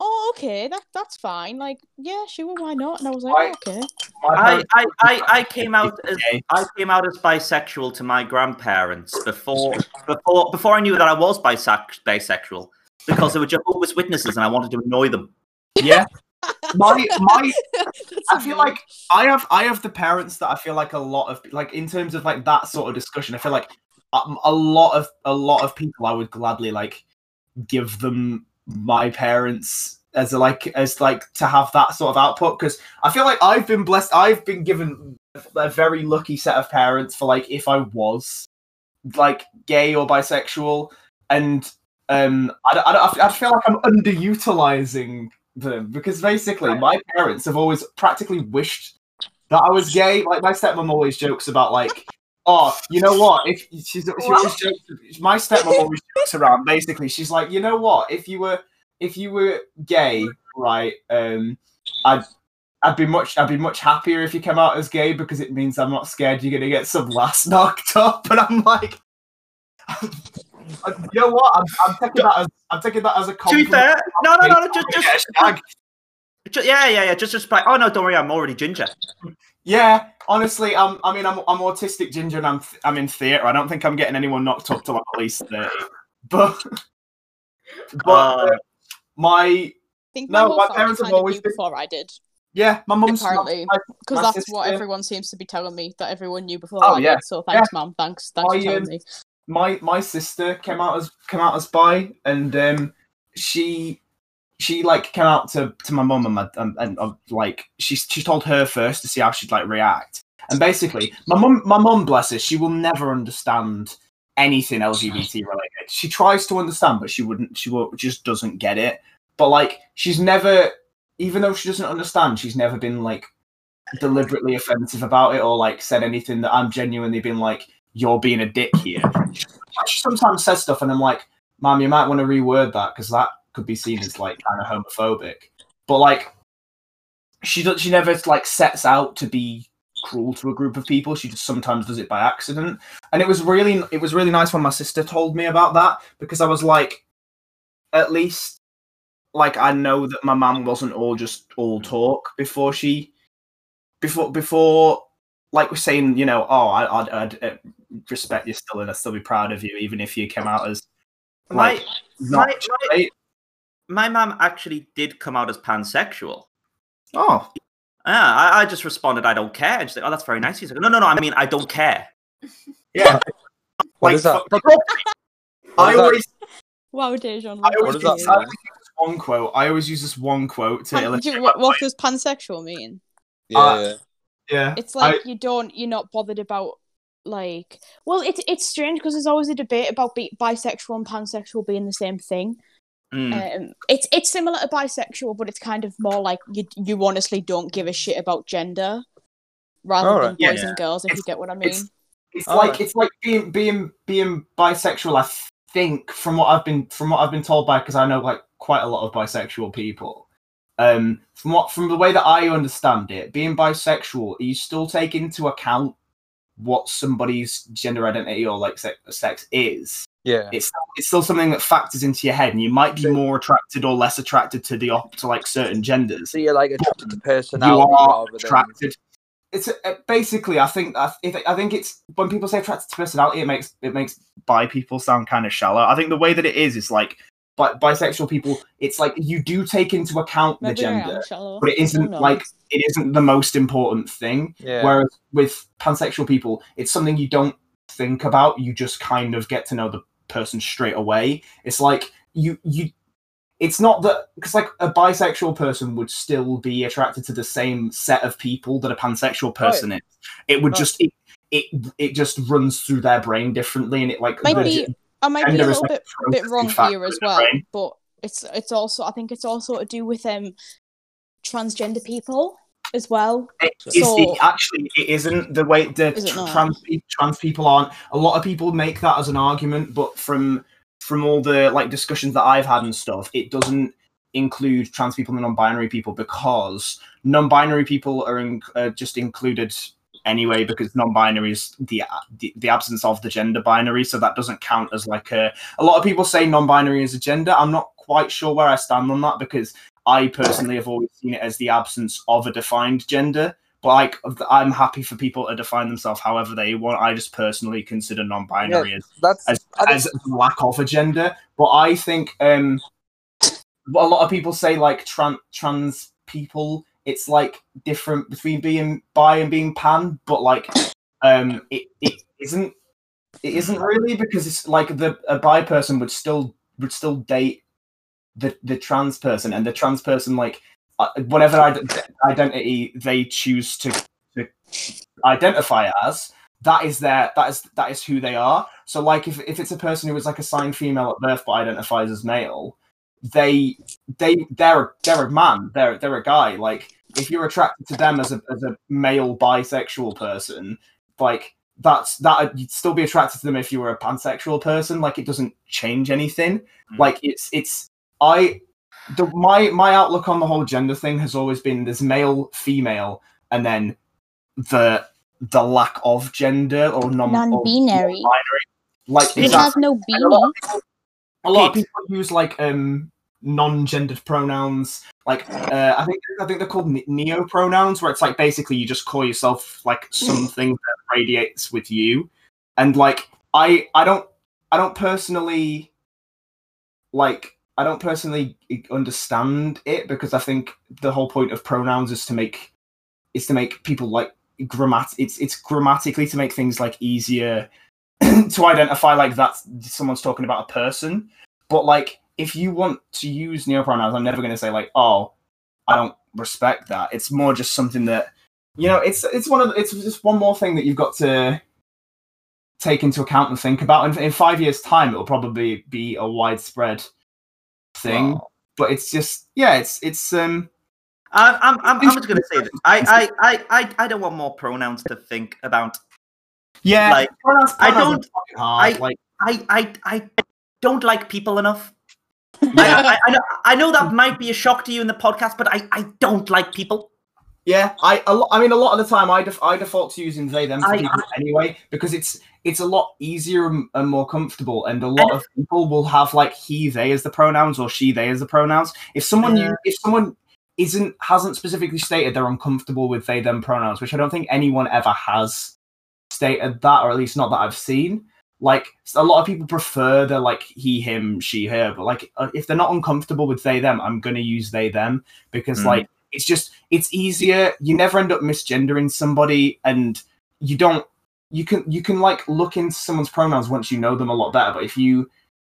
oh, okay, that that's fine. Like, yeah, sure, why not?" And I was like, Why- oh, "Okay." I, I, I, I came out as I came out as bisexual to my grandparents before before before I knew that I was bisex- bisexual because they were Jehovah's Witnesses and I wanted to annoy them. yeah my my I feel like I have I have the parents that I feel like a lot of like in terms of like that sort of discussion. I feel like um, a lot of a lot of people I would gladly like give them my parents as like as like to have that sort of output because I feel like I've been blessed. I've been given a very lucky set of parents for like if I was like gay or bisexual, and um, I, I, I feel like I'm underutilizing them because basically my parents have always practically wished that I was gay. Like my stepmom always jokes about like, oh, you know what? If she's she always jokes, my stepmom always jokes around. Basically, she's like, you know what? If you were if you were gay, right? Um, I'd I'd be much I'd be much happier if you came out as gay because it means I'm not scared you're gonna get some lass knocked up. And I'm like, you know what? I'm, I'm taking that as I'm taking that as a To be compliment. fair, no, no, no, just, just, just, yeah, yeah, yeah, just, just like, oh no, don't worry, I'm already ginger. Yeah, honestly, I'm. I mean, I'm. I'm autistic ginger, and I'm. I'm in theatre. I don't think I'm getting anyone knocked up till I'm at least thirty. But, but Uh, uh, my I think No, my, my parents have always been- before I did, yeah, my mum's apparently, because my that's what everyone seems to be telling me that everyone knew before Oh, I yeah. did. So thanks, mum. Thanks, thanks I, for telling um, me. my my sister came out as came out as bi, and um, she she like came out to to my mum and my and, and uh, like she she told her first to see how she'd like react, and basically my mum my mum bless her, she will never understand anything LGBT related. She tries to understand, but she wouldn't. She will, just doesn't get it. But like she's never, even though she doesn't understand, she's never been like deliberately offensive about it or like said anything that I'm genuinely been like you're being a dick here. She sometimes says stuff, and I'm like, "Mom, you might want to reword that because that could be seen as like kind of homophobic." But like, she does. She never like sets out to be cruel to a group of people. She just sometimes does it by accident. And it was really, it was really nice when my sister told me about that because I was like, at least, like I know that my mum wasn't all just all talk before she, before before like we're saying, you know, oh, I, I'd, I'd uh, respect you still, and I'd still be proud of you, even if you came out as like my, not my, straight. My mom actually did come out as pansexual. Oh, Yeah, I, I just responded, I don't care. And she's like, oh, that's very nice. He's like, no, no, no, I mean, I don't care. yeah. What like, is that? What I is that? always, Wow, Dejan. I always, does that use, I mean? always use this one quote. I always use this one quote to Pan- illustrate. do, what, what does pansexual mean? Yeah, Uh, yeah. Yeah, It's I- like you don't, you're not bothered about like. Well, it's it's strange because there's always a debate about be- bisexual and pansexual being the same thing. Mm. Um, it's it's similar to bisexual, but it's kind of more like you you honestly don't give a shit about gender, rather Alright. than boys Yeah. and girls. If you get what I mean. it's it's Oh, like right. it's like being being being bisexual. I think from what I've been from what I've been told by because I know like quite a lot of bisexual people. Um, from what from the way that I understand it, being bisexual, you still take into account what somebody's gender identity or like sex, sex is. Yeah. It's it's still something that factors into your head, and you might be So- more attracted or less attracted to the op to like certain genders So you're like attracted to personality you personality are rather than attracted. It's uh, basically, I think, I, if, I think it's when people say attracted to personality, it makes it makes bi people sound kind of shallow. I think the way that it is is like bi- bisexual people. It's like you do take into account the Maybe I am gender, but it Who isn't like it isn't the most important thing. yeah. Whereas with pansexual people, it's something you don't think about. You just kind of get to know the person straight away. It's like you you. It's not that because like a bisexual person would still be attracted to the same set of people that a pansexual person is. It would Oh. just it, it it just runs through their brain differently, and it like Might the be- g- I might be a little bit bit wrong here as well, but it's it's also I think it's also to do with um transgender people as well. It, it's, So- it actually it isn't the way the Is it tr- not? trans trans people aren't. A lot of people make that as an argument, but from from all the like discussions that I've had and stuff, it doesn't include trans people and non-binary people because non-binary people are in, uh, just included anyway because non-binary is the, the the absence of the gender binary so that doesn't count as like a a lot of people say non-binary is a gender i'm not quite sure where i stand on that because I personally have always seen it as the absence of a defined gender. But like, I'm happy for people to define themselves however they want. I just personally consider non-binary as, That's as, as lack of a gender. But I think um, a lot of people say like trans trans people, it's like different between being bi and being pan. But like, um, it, it isn't. It isn't really because it's like the a bi person would still would still date the the trans person, and the trans person like uh, whatever identity they choose to to identify as, that is their that is that is who they are. So like if, if it's a person who was like assigned female at birth but identifies as male, they they they're they're a man, they're they're a guy. Like if you're attracted to them as a as a male bisexual person, like that's that you'd still be attracted to them if you were a pansexual person. Like it doesn't change anything. Mm. Like it's it's I the my my outlook on the whole gender thing has always been there's male, female, and then the the lack of gender or non non-binary. non-binary. Like It exactly. has no And a lot of people- a lot of people use like um non-gendered pronouns like uh, i think i think they're called neo pronouns where it's like basically you just call yourself like something that radiates with you and like i i don't i don't personally like i don't personally understand it because i think the whole point of pronouns is to make is to make people like grammat it's it's grammatically to make things like easier to identify like that someone's talking about a person. But like if you want to use neopronouns i'm never going to say like oh i don't respect that. It's more just something that you know it's it's one of it's just one more thing that you've got to take into account and think about. And in five years time it'll probably be a widespread thing but it's just yeah it's it's um I, I'm, I'm, I'm just gonna say this. I, I, I, I, I don't want more pronouns to think about. yeah Like, pronouns, I pronouns are don't- hard, I- like I, I, I don't like people enough. I, I, I, know, I know that might be a shock to you in the podcast, but I, I don't like people. Yeah, I a lo- I mean, a lot of the time, I def- I default to using they them for I- anyway because it's it's a lot easier and, more comfortable, and a lot of people will have like he they as the pronouns or she they as the pronouns. If someone Yeah. if someone isn't hasn't specifically stated they're uncomfortable with they them pronouns, which I don't think anyone ever has stated that, or at least not that I've seen. Like a lot of people prefer the like he him she her, but like uh, if they're not uncomfortable with they them, I'm gonna use they them because Mm. like it's just it's easier you never end up misgendering somebody and you don't you can you can like look into someone's pronouns once you know them a lot better but if you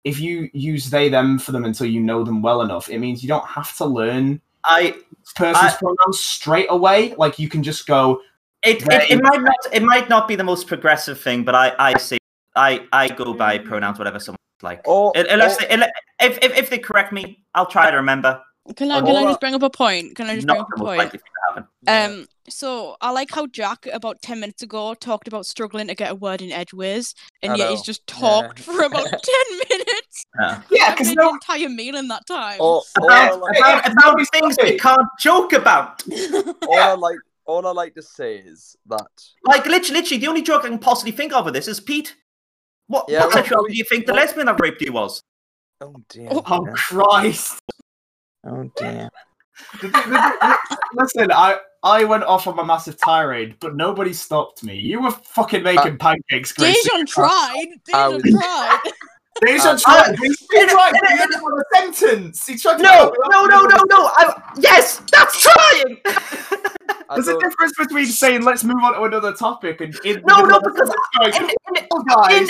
if you use they them for them until you know them well enough it means you don't have to learn I, person's I- pronouns straight away like you can just go it, it, it might not, it might not be the most progressive thing, but I, I say, I, I go by pronouns, whatever someone's like. Or, Unless, or- they, if, if, if they correct me, I'll try to remember. Can I, can I just bring up a point? Can I just bring up a point? likely thing to happen. Um, so I like how Jack about ten minutes ago talked about struggling to get a word in edgeways, and I yet he's just talked for about ten minutes. Yeah. yeah because made no entire meal in that time. or, all, About, like, about, about things we can't joke about. all I like, all I like to say is that Like, literally, literally, the only joke I can possibly think of with this is Pete. What, Yeah, what well, sexuality do you think the lesbian that raped you was? oh dear, oh christ oh damn. listen i i went off on a massive tirade but nobody stopped me you were fucking making pancakes Gracie. Dejan tried. I Dejan was- tried. Dejan Uh, tried. He in a- tried in a- to in on a sentence. He tried to No, no, no, no, no. I, yes, that's trying. There's a difference between saying let's move on to another topic and in No, the no, middle because going, in, in, "Oh, guys.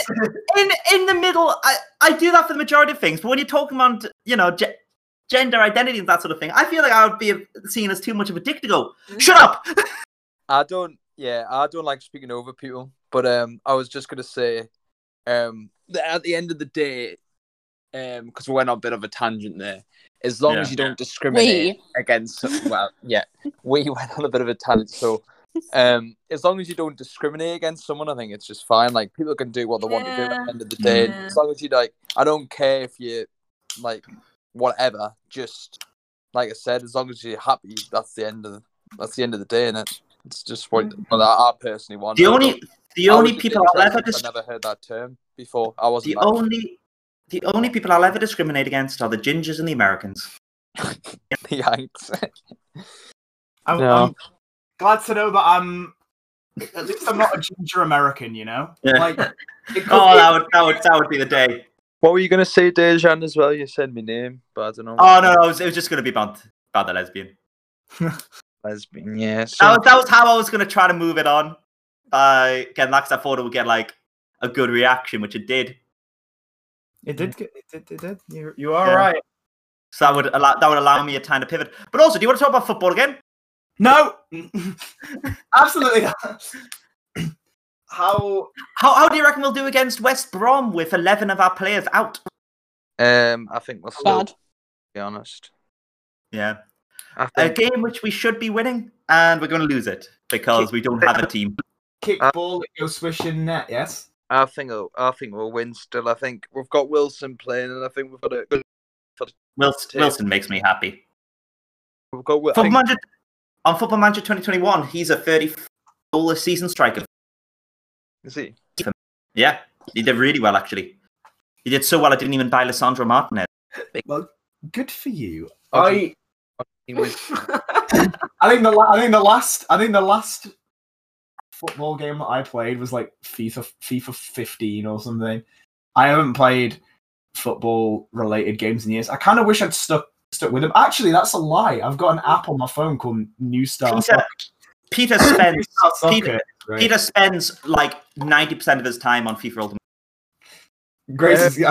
in in the middle, I, I do that for the majority of things. But when you're talking about you know ge- gender identity and that sort of thing, I feel like I would be seen as too much of a dick to go. Shut up. I don't. Yeah, I don't like speaking over people. But um, I was just gonna say, um, that at the end of the day, um, because we went on a bit of a tangent there. As long as you don't discriminate against, well, yeah, we went on a bit of a tangent. So, um, as long as you don't discriminate against someone, I think it's just fine. Like people can do what they want to do at the end of the day. Yeah. As long as you like, I don't care if you like whatever. Just like I said, as long as you're happy, that's the end of the, that's the end of the day, and it. It's just what mm. well, I, I personally want. The only the I only people I'll ever interested 'cause dis- I never heard that term before. I wasn't. the that- only the only people I'll ever discriminate against are the gingers and the Americans. Yanks. I'm, No. I'm glad to know that I'm. At least I'm not a ginger American, you know. Yeah. Like, Oh, be- that would that would that would be the day. What were you gonna say, Dejan? As well, you said my name, but I don't know. Oh no, no it was, it was just going to be about about the lesbian. lesbian. Yeah. That was, that was how I was going to try to move it on. By getting that, 'cause I thought it would get like a good reaction, which it did. It did. get- It did. It did. You, you are Yeah. right. So that would allow that would allow me a time to pivot. But also, do you want to talk about football again? No, absolutely not. How? How, how do you reckon we'll do against West Brom with 11 of our players out? Um, I think we'll still Bad. be honest. Yeah. I A think game which we should be winning, and we're going to lose it because we don't have a team. Kick Uh, ball that goes swishing net. Yes. I think I think we'll win still. I think we've got Wilson playing, and I think we've got a good. Wilson, Wilson makes me happy. We've got. Football think- Manager, on Football Manager 2021, he's a 30 goal a season striker. Is he? Yeah, he did really well, actually. He did so well, I didn't even buy Lisandro Martinez. Well, good for you. I I think the la- I think the last I think the last football game that I played was like FIFA FIFA 15 or something. I haven't played football related games in years. I kind of wish I'd stuck stuck with them. Actually, that's a lie. I've got an app on my phone called New Star. Peter, Soccer. Peter spends oh, Soccer, Peter- right. Peter spends like 90% of his time on FIFA Ultimate. Grace is.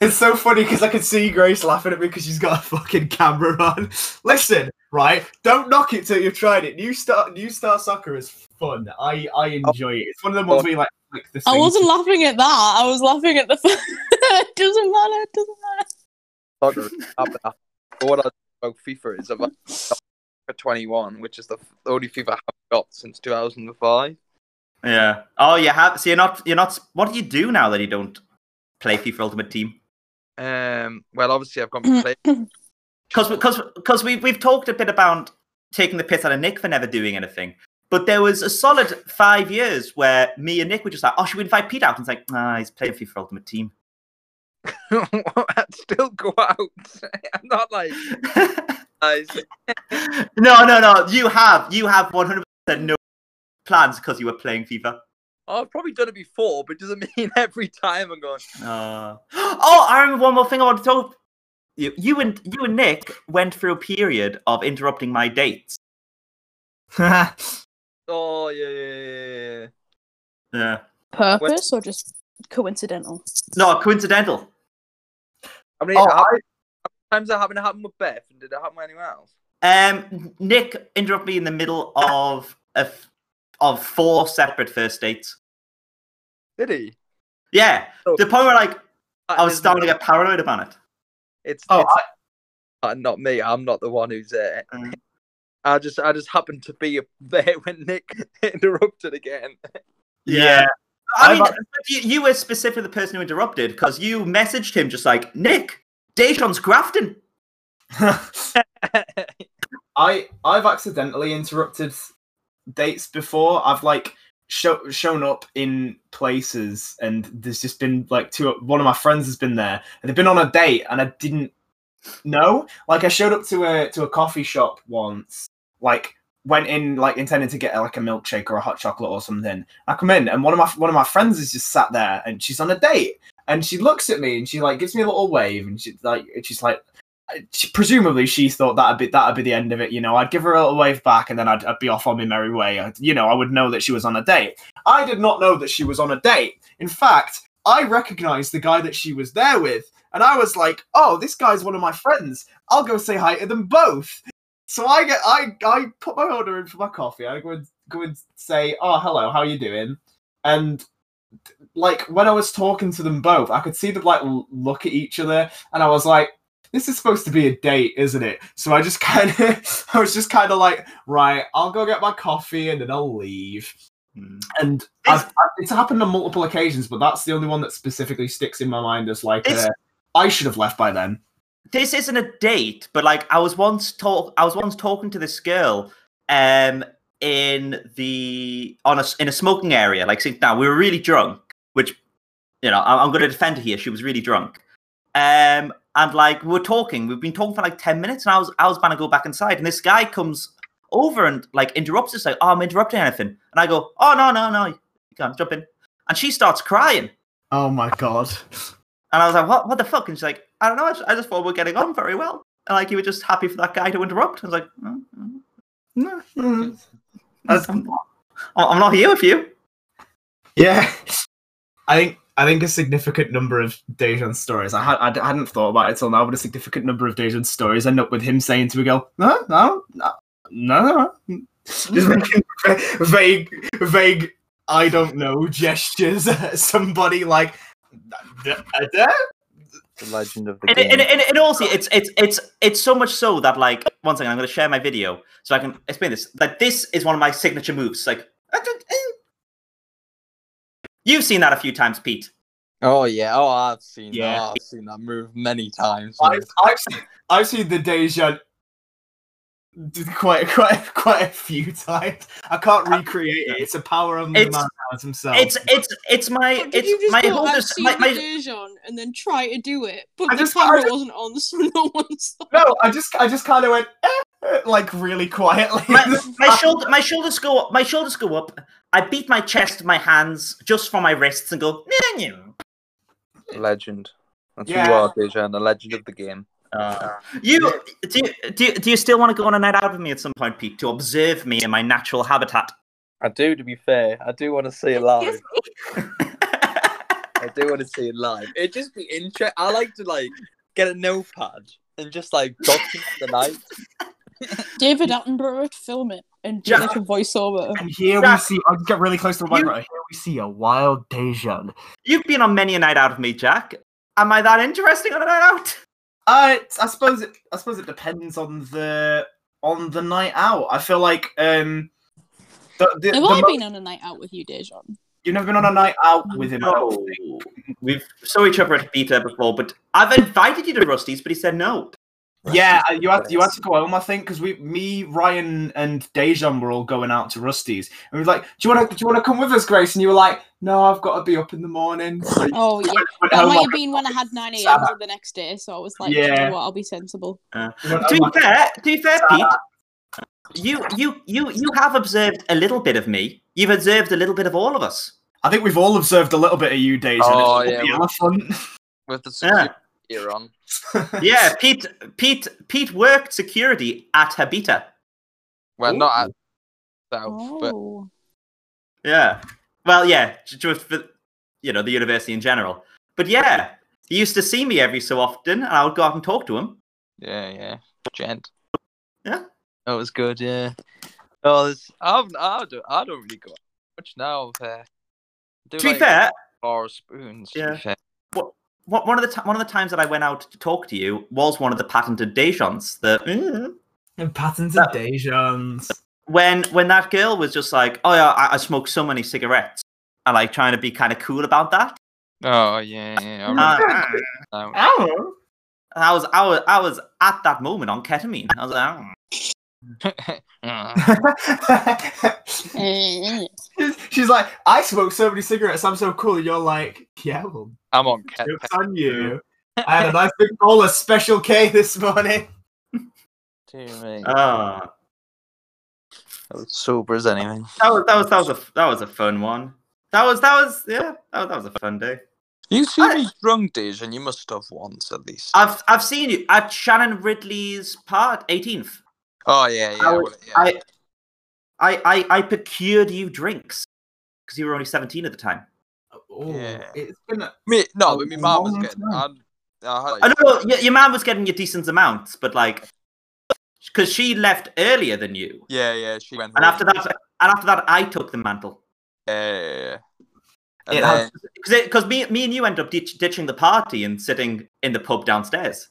It's so funny because I can see Grace laughing at me because she's got a fucking camera on. Listen, right? Don't knock it till you've tried it. New Star New Star Soccer is fun. I I enjoy it. It's one of the ones where you like click the. I wasn't to- laughing at that. I was laughing at the. it doesn't matter. It doesn't matter. soccer is up there. But what I about FIFA is I've got FIFA 21, which is the only FIFA I've got since 2005. Yeah. Oh, you have. So you're not. You're not. What do you do now that you don't play FIFA Ultimate Team? Um, well, obviously I've got my play. Because because because we we've talked a bit about taking the piss out of Nick for never doing anything. But there was a solid five years where me and Nick were just like, "Oh, should we invite Pete out?" And it's like, "Ah, he's playing FIFA Ultimate Team." I'd still go out. I'm not like no, no, no. You have you have one hundred percent no plans because you were playing FIFA. I've probably done it before, but it doesn't mean every time I'm going. Uh, oh, I remember one more thing I want to talk. You, you and you and Nick went through a period of interrupting my dates. Oh yeah, yeah, yeah, yeah. Yeah. Purpose or just coincidental? No, coincidental. How many, Oh, how I- many times that happened? It happened with Beth, and did it happen with anyone else? Um, Nick interrupted me in the middle of a f- of four separate first dates. Did he? Yeah, Oh. the point where like I was starting to get paranoid about it. It's, Oh, it's I, uh, not me. I'm not the one who's there. Mm. I just, I just happened to be there when Nick interrupted again. Yeah. I mean, you, you were specifically the person who interrupted because you messaged him just like, Nick, Dejan's grafting. I I've accidentally interrupted dates before. I've like show, shown up in places and there's just been like two one of my friends has been there and they've been on a date and I didn't know. Like I showed up to a to a coffee shop once, like went in like intending to get like a milkshake or a hot chocolate or something. I come in and one of my one of my friends is just sat there and she's on a date and she looks at me and she like gives me a little wave and she like she's like she, presumably she thought that'd be that'd be the end of it. You know, I'd give her a little wave back, and then I'd, I'd be off on my merry way. I, you know, I would know that she was on a date. I did not know that she was on a date. In fact, I recognized the guy that she was there with, and I was like, "Oh, this guy's one of my friends. I'll go say hi to them both." So I get I I put my order in for my coffee. I go and go and say, "Oh, hello, how you doing?" And like when I was talking to them both, I could see them like look at each other, and I was like, "This is supposed to be a date, isn't it?" So I just kind of, I was just kind of like, "Right, I'll go get my coffee and then I'll leave." And I've, I've, it's happened on multiple occasions, but that's the only one that specifically sticks in my mind as like, It's- uh, I should have left by then. This isn't a date, but like I was once talk I was once talking to this girl um in the on a in a smoking area. Like see, now we were really drunk, which you know, I- I'm gonna defend her here. She was really drunk. Um and like we were talking, we've been talking for like 10 minutes, and I was I was about to go back inside, and this guy comes over and like interrupts us, like, oh, I'm interrupting anything. And I go, Oh no, no, no, you can't jump in. And she starts crying. Oh my god. And I was like, what, what the fuck? And she's like, I don't know. I just, I just thought we are getting on very well. And like, you were just happy for that guy to interrupt. I was like, mm, mm, no, Mm. I'm, not, I'm not here with you. Yeah, I think I think a significant number of Dejan's stories. I had I hadn't thought about it till now, but a significant number of Dejan's stories end up with him saying to a girl, "No, no, no no, just making vague, vague, I don't know gestures at somebody like. The legend of the And, game. and, and, and also, it's it's it's it's so much so that like one second, I'm going to share my video so I can explain this. Like this is one of my signature moves. Like eh. you've seen that a few times, Pete. Oh yeah, oh I've seen Yeah. that. I've seen that move many times. I've, I've seen, I've seen the Deja quite, quite, quite a few times. I can't recreate it. It's a power of the It's- man has himself. It's it's it's my But it's you my go, whole I've dis- my, my Dejan and then try to do it, but I the just- I camera just- wasn't on, so no one saw. no, I just, I just kind of went eh, like really quietly. my, my shoulder my shoulders go up my shoulders go up. I beat my chest my hands just for my wrists and go. "Nyeh, nyeh." legend. That's Yeah. who you are, Dejan, the legend of the game. You do, you do do you still want to go on a night out with me at some point, Pete, to observe me in my natural habitat? I do, to be fair. I do want to see it live. I do want to see it live. It'd just be interesting. I like to like get a notepad and just like document the night. David Attenborough would film it and do Jack- like a voiceover. and here we see. I'll get really close to the you- microphone. Here we see a wild Dejan. You've been on many a night out of me, Jack. Am I that interesting on a night out? Uh, I suppose it. I suppose it depends on the on the night out. I feel like um, the, the, Have the I mo- been on a night out with you, Dejan? you've never been on a night out with him. No. We've saw each other at Beta before, but I've invited you to Rusty's, but he said no. Yeah, uh, you had you had to go home, I think, because we, me, Ryan, and Dejan were all going out to Rusty's, and we were like, "Do you want to? Do you want to come with us, Grace?" And you were like, "No, I've got to be up in the morning." So Oh yeah, went that might like have been when I had nine a.m. the next day, so I was like, you Yeah. know what, I'll be sensible. a- went To be fair, to be fair, Pete, you you you you have observed a little bit of me. You've observed a little bit of all of us. I think we've all observed a little bit of you, Daisy. Oh, It's yeah, the we- elephant. With the Yeah. security gear on. Yeah, Pete Pete Pete worked security at Habita. Well, not at South, but Oh, Yeah. Well, yeah, just for you know the university in general. But yeah, he used to see me every so often, and I would go out and talk to him. yeah, yeah. Gent. Yeah. That was good, yeah. Oh, there's, I've, I, don't, I don't really go out much now. Uh, do To be fair, bar spoons. To Yeah. be fair. what, one of the t- one of the times that I went out to talk to you was one of the patented Dejans. The mm, and patterns That- of Dejans. when when that girl was just like, "Oh yeah, I, I smoke so many cigarettes," and like trying to be kind of cool about that. Oh, yeah, yeah. I Uh, remember now. Oh. I was I was I was at that moment on ketamine. I was like, "Oh." She's, she's like, I smoke so many cigarettes. I'm so cool. You're like, yeah, well, I'm on cat. jokes on you. I had a nice big bowl of Special K this morning. Dear me. Ah. "Oh." I was sober as anything. That was that was that was a that was a fun one. That was that was yeah that was, that was a fun day. You see I- me drunk, Dejan? You must have once at least. I've I've seen you at Shannon Ridley's part 18th. Oh, yeah, yeah. I well, was- yeah. I I I, I procured you drinks because you were only 17 at the time. Oh, Yeah. it's been a, Me, no, a but my mum was getting. I, I, I know your, your man was getting you decent amounts, but like because she left earlier than you, Yeah, yeah. She went. and home. after that and after that I took the mantle. Yeah, yeah, yeah. And It then, has- Because me, me and you ended up ditch, ditching the party and sitting in the pub downstairs,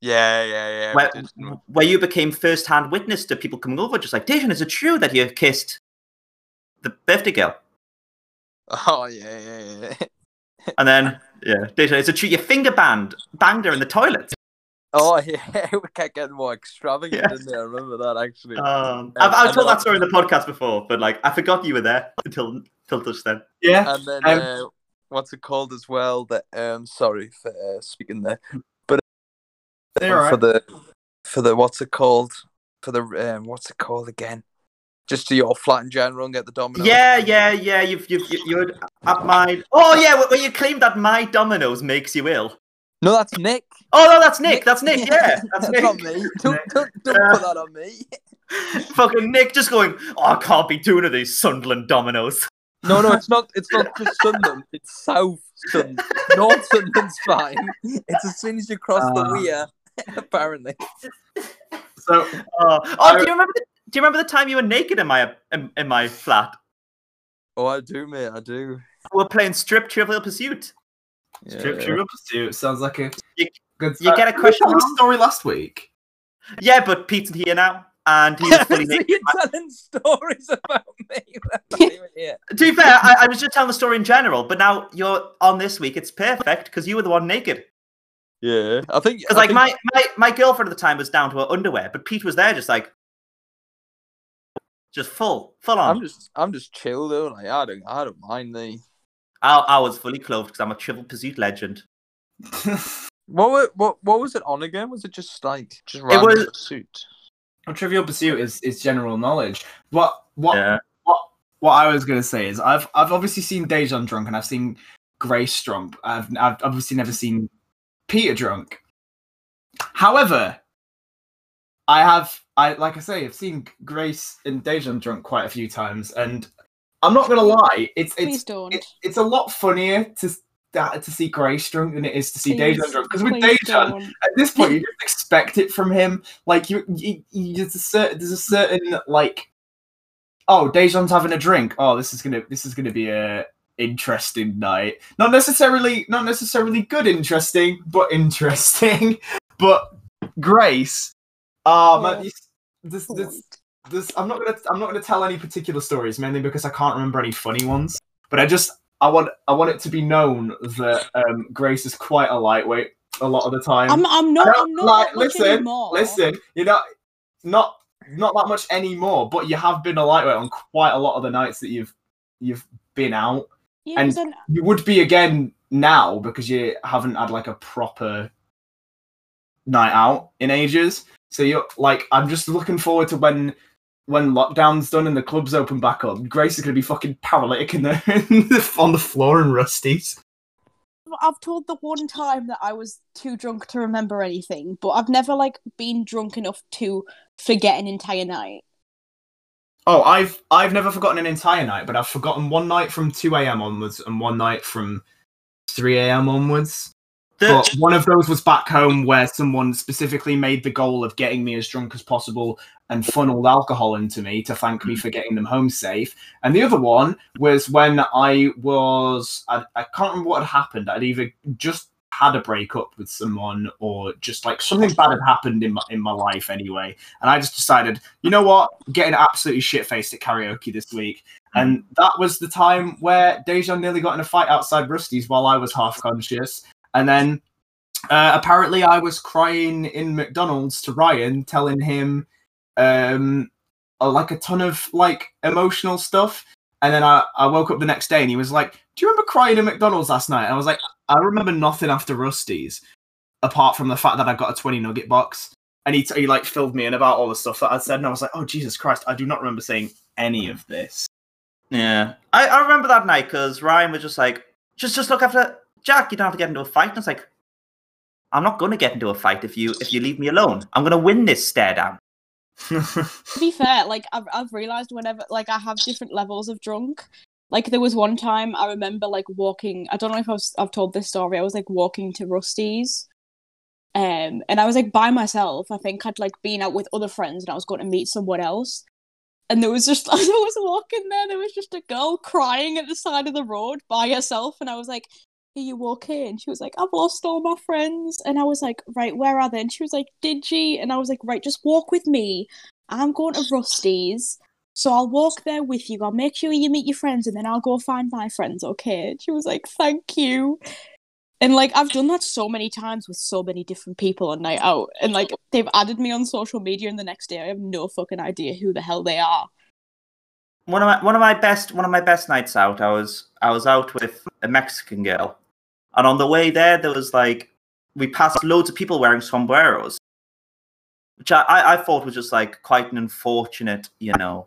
yeah, yeah, yeah. where, did- where you became first-hand witness to people coming over, just like, Dejan, is it true that you kissed the birthday girl? Oh, yeah, yeah, yeah. And then, yeah, Dejan, is it true you finger band banged her in the toilet? Oh, yeah. We kept getting more extravagant, Yeah. didn't they? I remember that actually. Um, I've, I've told that story in the podcast before, but like, I forgot you were there until until just then. yeah. and then Um, uh, what's it called as well? That um, sorry for uh, speaking there, but They're for alright. the for the what's it called for the um, what's it called again? Just to your flat in general and get the domino. Yeah, yeah, yeah. You've you've you- you're at my. Oh yeah, well you claim that my dominoes makes you ill. No, that's Nick. Oh no, that's Nick. That's Nick. Yeah, that's Nick. not me. Don't don't, don't Yeah. put that on me. Fucking Nick just going. Oh, I can't be doing of these Sunderland dominoes. No, no, it's not. It's not just Sunderland. It's South Sunderland. North Sunderland's fine. It's as soon as you cross the Uh. weir. Apparently. So Oh, oh do you remember? The, Do you remember the time you were naked in my in, in my flat? Oh, I do, mate. I do. We're playing Strip Trivial Pursuit. Strip Yeah. Trivial Pursuit sounds like a You- good. you get a Did we question tell the story last week. Yeah, but Pete's here now, and he was fully So naked. you're telling stories about me. I'm not even here. To be fair, I, I was just telling the story in general, but now you're on this week. It's perfect because you were the one naked. Yeah, I think Because like think- my, my my girlfriend at the time was down to her underwear, but Pete was there just like just full, full on. I'm just I'm just chill though. Like I don't I don't mind the I, I was fully clothed because I'm a Trivial Pursuit legend. what wa- what what was it on again? Was it just like just It random was- pursuit? Well, Trivial Pursuit is, is general knowledge. What what Yeah. what what I was gonna say is I've I've obviously seen Dejan drunk and I've seen Grace drunk. I've I've obviously never seen Peter drunk. However, I have I like I say I've seen Grace and Dejan drunk quite a few times, and I'm not gonna lie, it's it's it, it's a lot funnier to that to see Grace drunk than it is to see Dejan drunk. Because with Dejan, at this point you just expect it from him like you, you, you there's a certain there's a certain like oh dejan's having a drink oh this is gonna this is gonna be a interesting night not necessarily not necessarily good interesting but interesting but grace Oh. this, this, this, i'm not gonna i'm not gonna tell any particular stories mainly because i can't remember any funny ones but i just i want i want it to be known that um grace is quite a lightweight a lot of the time I'm I'm not I'm not like- listen, anymore. Listen, you're not not not that much anymore, but you have been a lightweight on quite a lot of the nights that you've you've been out. Yeah, and- then You would be again now because you haven't had like a proper night out in ages. So you're like, I'm just looking forward to when when lockdown's done and the clubs open back up. Grace is gonna be fucking paralytic in the, on the floor in Rusty's. I've told the one time that I was too drunk to remember anything, but I've never like been drunk enough to forget an entire night. Oh, I've I've never forgotten an entire night, but I've forgotten one night from two a.m. onwards and one night from three a.m. onwards. The, But one of those was back home where someone specifically made the goal of getting me as drunk as possible and funneled alcohol into me to thank me mm. for getting them home safe. And the other one was when I was I, I can't remember what had happened. I'd either just had a breakup with someone or just like something bad had happened in my in my life anyway. And I just decided, you know what, I'm getting absolutely shit faced at karaoke this week. And that was the time where Dejan nearly got in a fight outside Rusty's while I was half conscious. And then uh, apparently I was crying in McDonald's to Ryan, telling him um, uh, like a ton of like emotional stuff. And then I, I woke up the next day and he was like, Do you remember crying in McDonald's last night? And I was like, I remember nothing after Rusty's apart from the fact that I got a 20 nugget box. And he, he like filled me in about all the stuff that I said. And I was like, Oh, Jesus Christ, I do not remember saying any of this. yeah, I, I remember that night because Ryan was just like, just just look after Jack. You don't have to get into a fight. And it's like, I'm not going to get into a fight if you if you leave me alone. I'm going to win this stare down. To be fair, like I've I've realized whenever like I have different levels of drunk. Like there was one time I remember like walking. I don't know if I've I've told this story. I was like walking to Rusty's, um, and I was like by myself. I think I'd like been out with other friends and I was going to meet someone else. And there was just as I was walking there, there was just a girl crying at the side of the road by herself, and I was like, "Are you okay?" And she was like, "I've lost all my friends." And I was like, "Right, where are they?" And she was like, "Did she?" And I was like, "Right, just walk with me." I'm going to Rusty's, so I'll walk there with you. I'll make sure you meet your friends, and then I'll go find my friends, okay? And she was like, thank you. And like, I've done that so many times with so many different people on night out, and like, they've added me on social media, and the next day I have no fucking idea who the hell they are. One of my one of my best one of my best nights out. I was I was out with a Mexican girl, and on the way there, there was like we passed loads of people wearing sombreros, which I, I, I thought was just like quite an unfortunate, you know,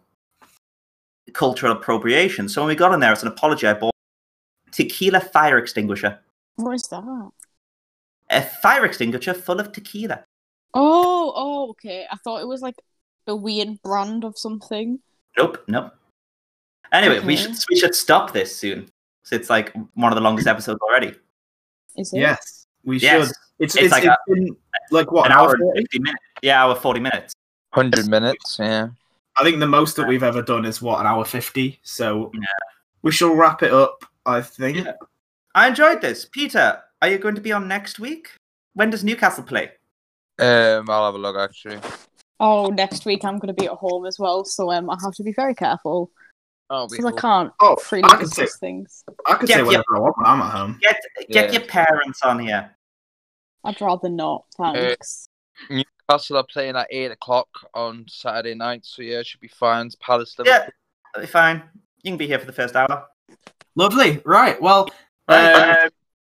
cultural appropriation. So when we got in there as an apology, I bought tequila fire extinguisher, What is that? a fire extinguisher full of tequila. Oh, oh, okay. I thought it was like a weird brand of something. Nope, nope. Anyway, we should we should stop this soon. So it's like one of the longest episodes already. Is it? yes, we Yes. should. It's, It's it's, like it's a- been like what An an hour hour and fifty minutes. Yeah, hour forty minutes. Hundred minutes, yeah. I think the most that we've ever done is what an hour fifty. So Yeah. we shall wrap it up. I think. Yeah. I enjoyed this. Peter, are you going to be on next week? When does Newcastle play? Um, I'll have a look actually. Oh, next week I'm going to be at home as well, so um, I have to be very careful I'll be because I can't Oh, freely I can say things. I could Yeah, say yeah. whatever I want when I'm at home. Get get Yeah. your parents on here. I'd rather not, thanks. Newcastle are playing at eight o'clock on Saturday night, so yeah, it should be fine. It's Palace. Yeah, that'll be fine. You can be here for the first hour. Lovely. Right. Well, Right. um,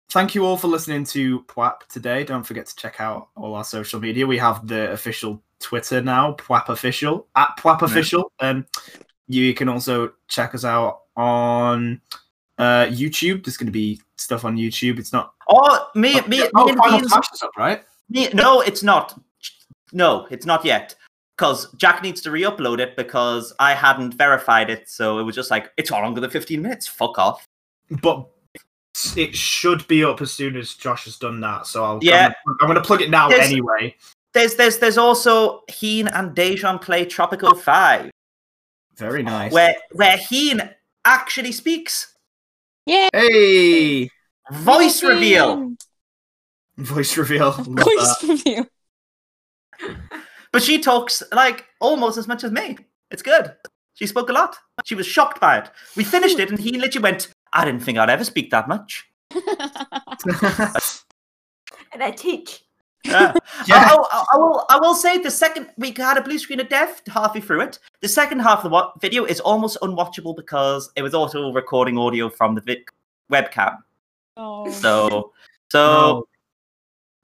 thank you all for listening to PWAP today. Don't forget to check out all our social media. We have the official Twitter now, PWAP official at PWAP official. Um, you can also check us out on uh, YouTube. There's going to be stuff on YouTube. It's not. Oh, me, me, me oh, and Final Ian's- is up, right? me. No, it's not. No, it's not yet. Because Jack needs to re-upload it because I hadn't verified it, so it was just like it's all longer than 15 minutes. Fuck off. But it should be up as soon as Josh has done that. So I'll. Yeah. I'm going to plug it now There's- anyway. There's there's there's also Heen and Dejan play Tropico Five, Very nice. where where Heen actually speaks. Yeah. Hey, Voice reveal. voice reveal. Voice reveal. But she talks like almost as much as me. It's good. She spoke a lot. She was shocked by it. We finished it, and he literally went, "I didn't think I'd ever speak that much." And I teach. Yeah. Yeah. I, I- I will. I will say the second we had a blue screen of death halfway through it. The second half of the wa- video is almost unwatchable because it was also recording audio from the vi- webcam. oh. So, so Oh,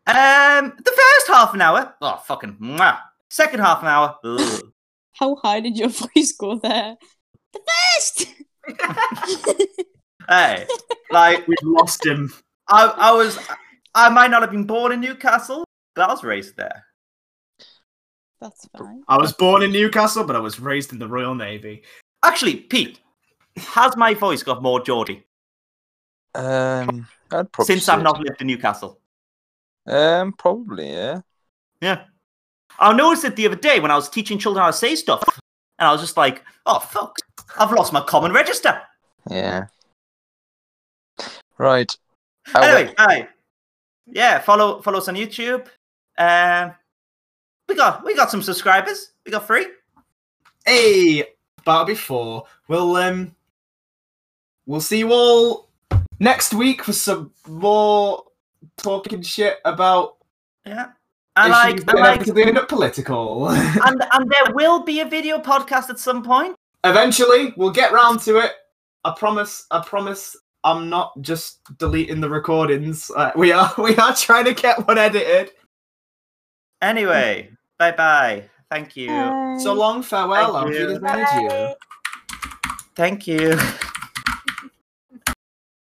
um, the first half an hour, oh fucking, mwah. second half an hour, ugh. How high did your voice go there? The best! hey, like we've lost him. I, I was, I might not have been born in Newcastle, but I was raised there. That's fine. I was born in Newcastle, but I was raised in the Royal Navy. Actually, Pete, has my voice got more Geordie Um, I'd probably since I've not lived in Newcastle? Um, probably yeah. Yeah. I noticed it the other day when I was teaching children how to say stuff, and I was just like, "Oh fuck, I've lost my common register." Yeah. Right. I will- Anyway, hi. Yeah, follow follow us on YouTube. Um, we got we got some subscribers. We got three. Hey, Barbie before We'll um, we'll see you all next week for some more talking shit about Yeah. And like, issues and like, inevitably end up political. and and there will be a video podcast at some point. Eventually, we'll get round to it. I promise. I promise. I'm not just deleting the recordings. Uh, we are. We are trying to get one edited. Anyway, bye bye. Thank you. So long. Farewell. Thank Auf you. Wiedersehen. Adieu. Bye. Thank you.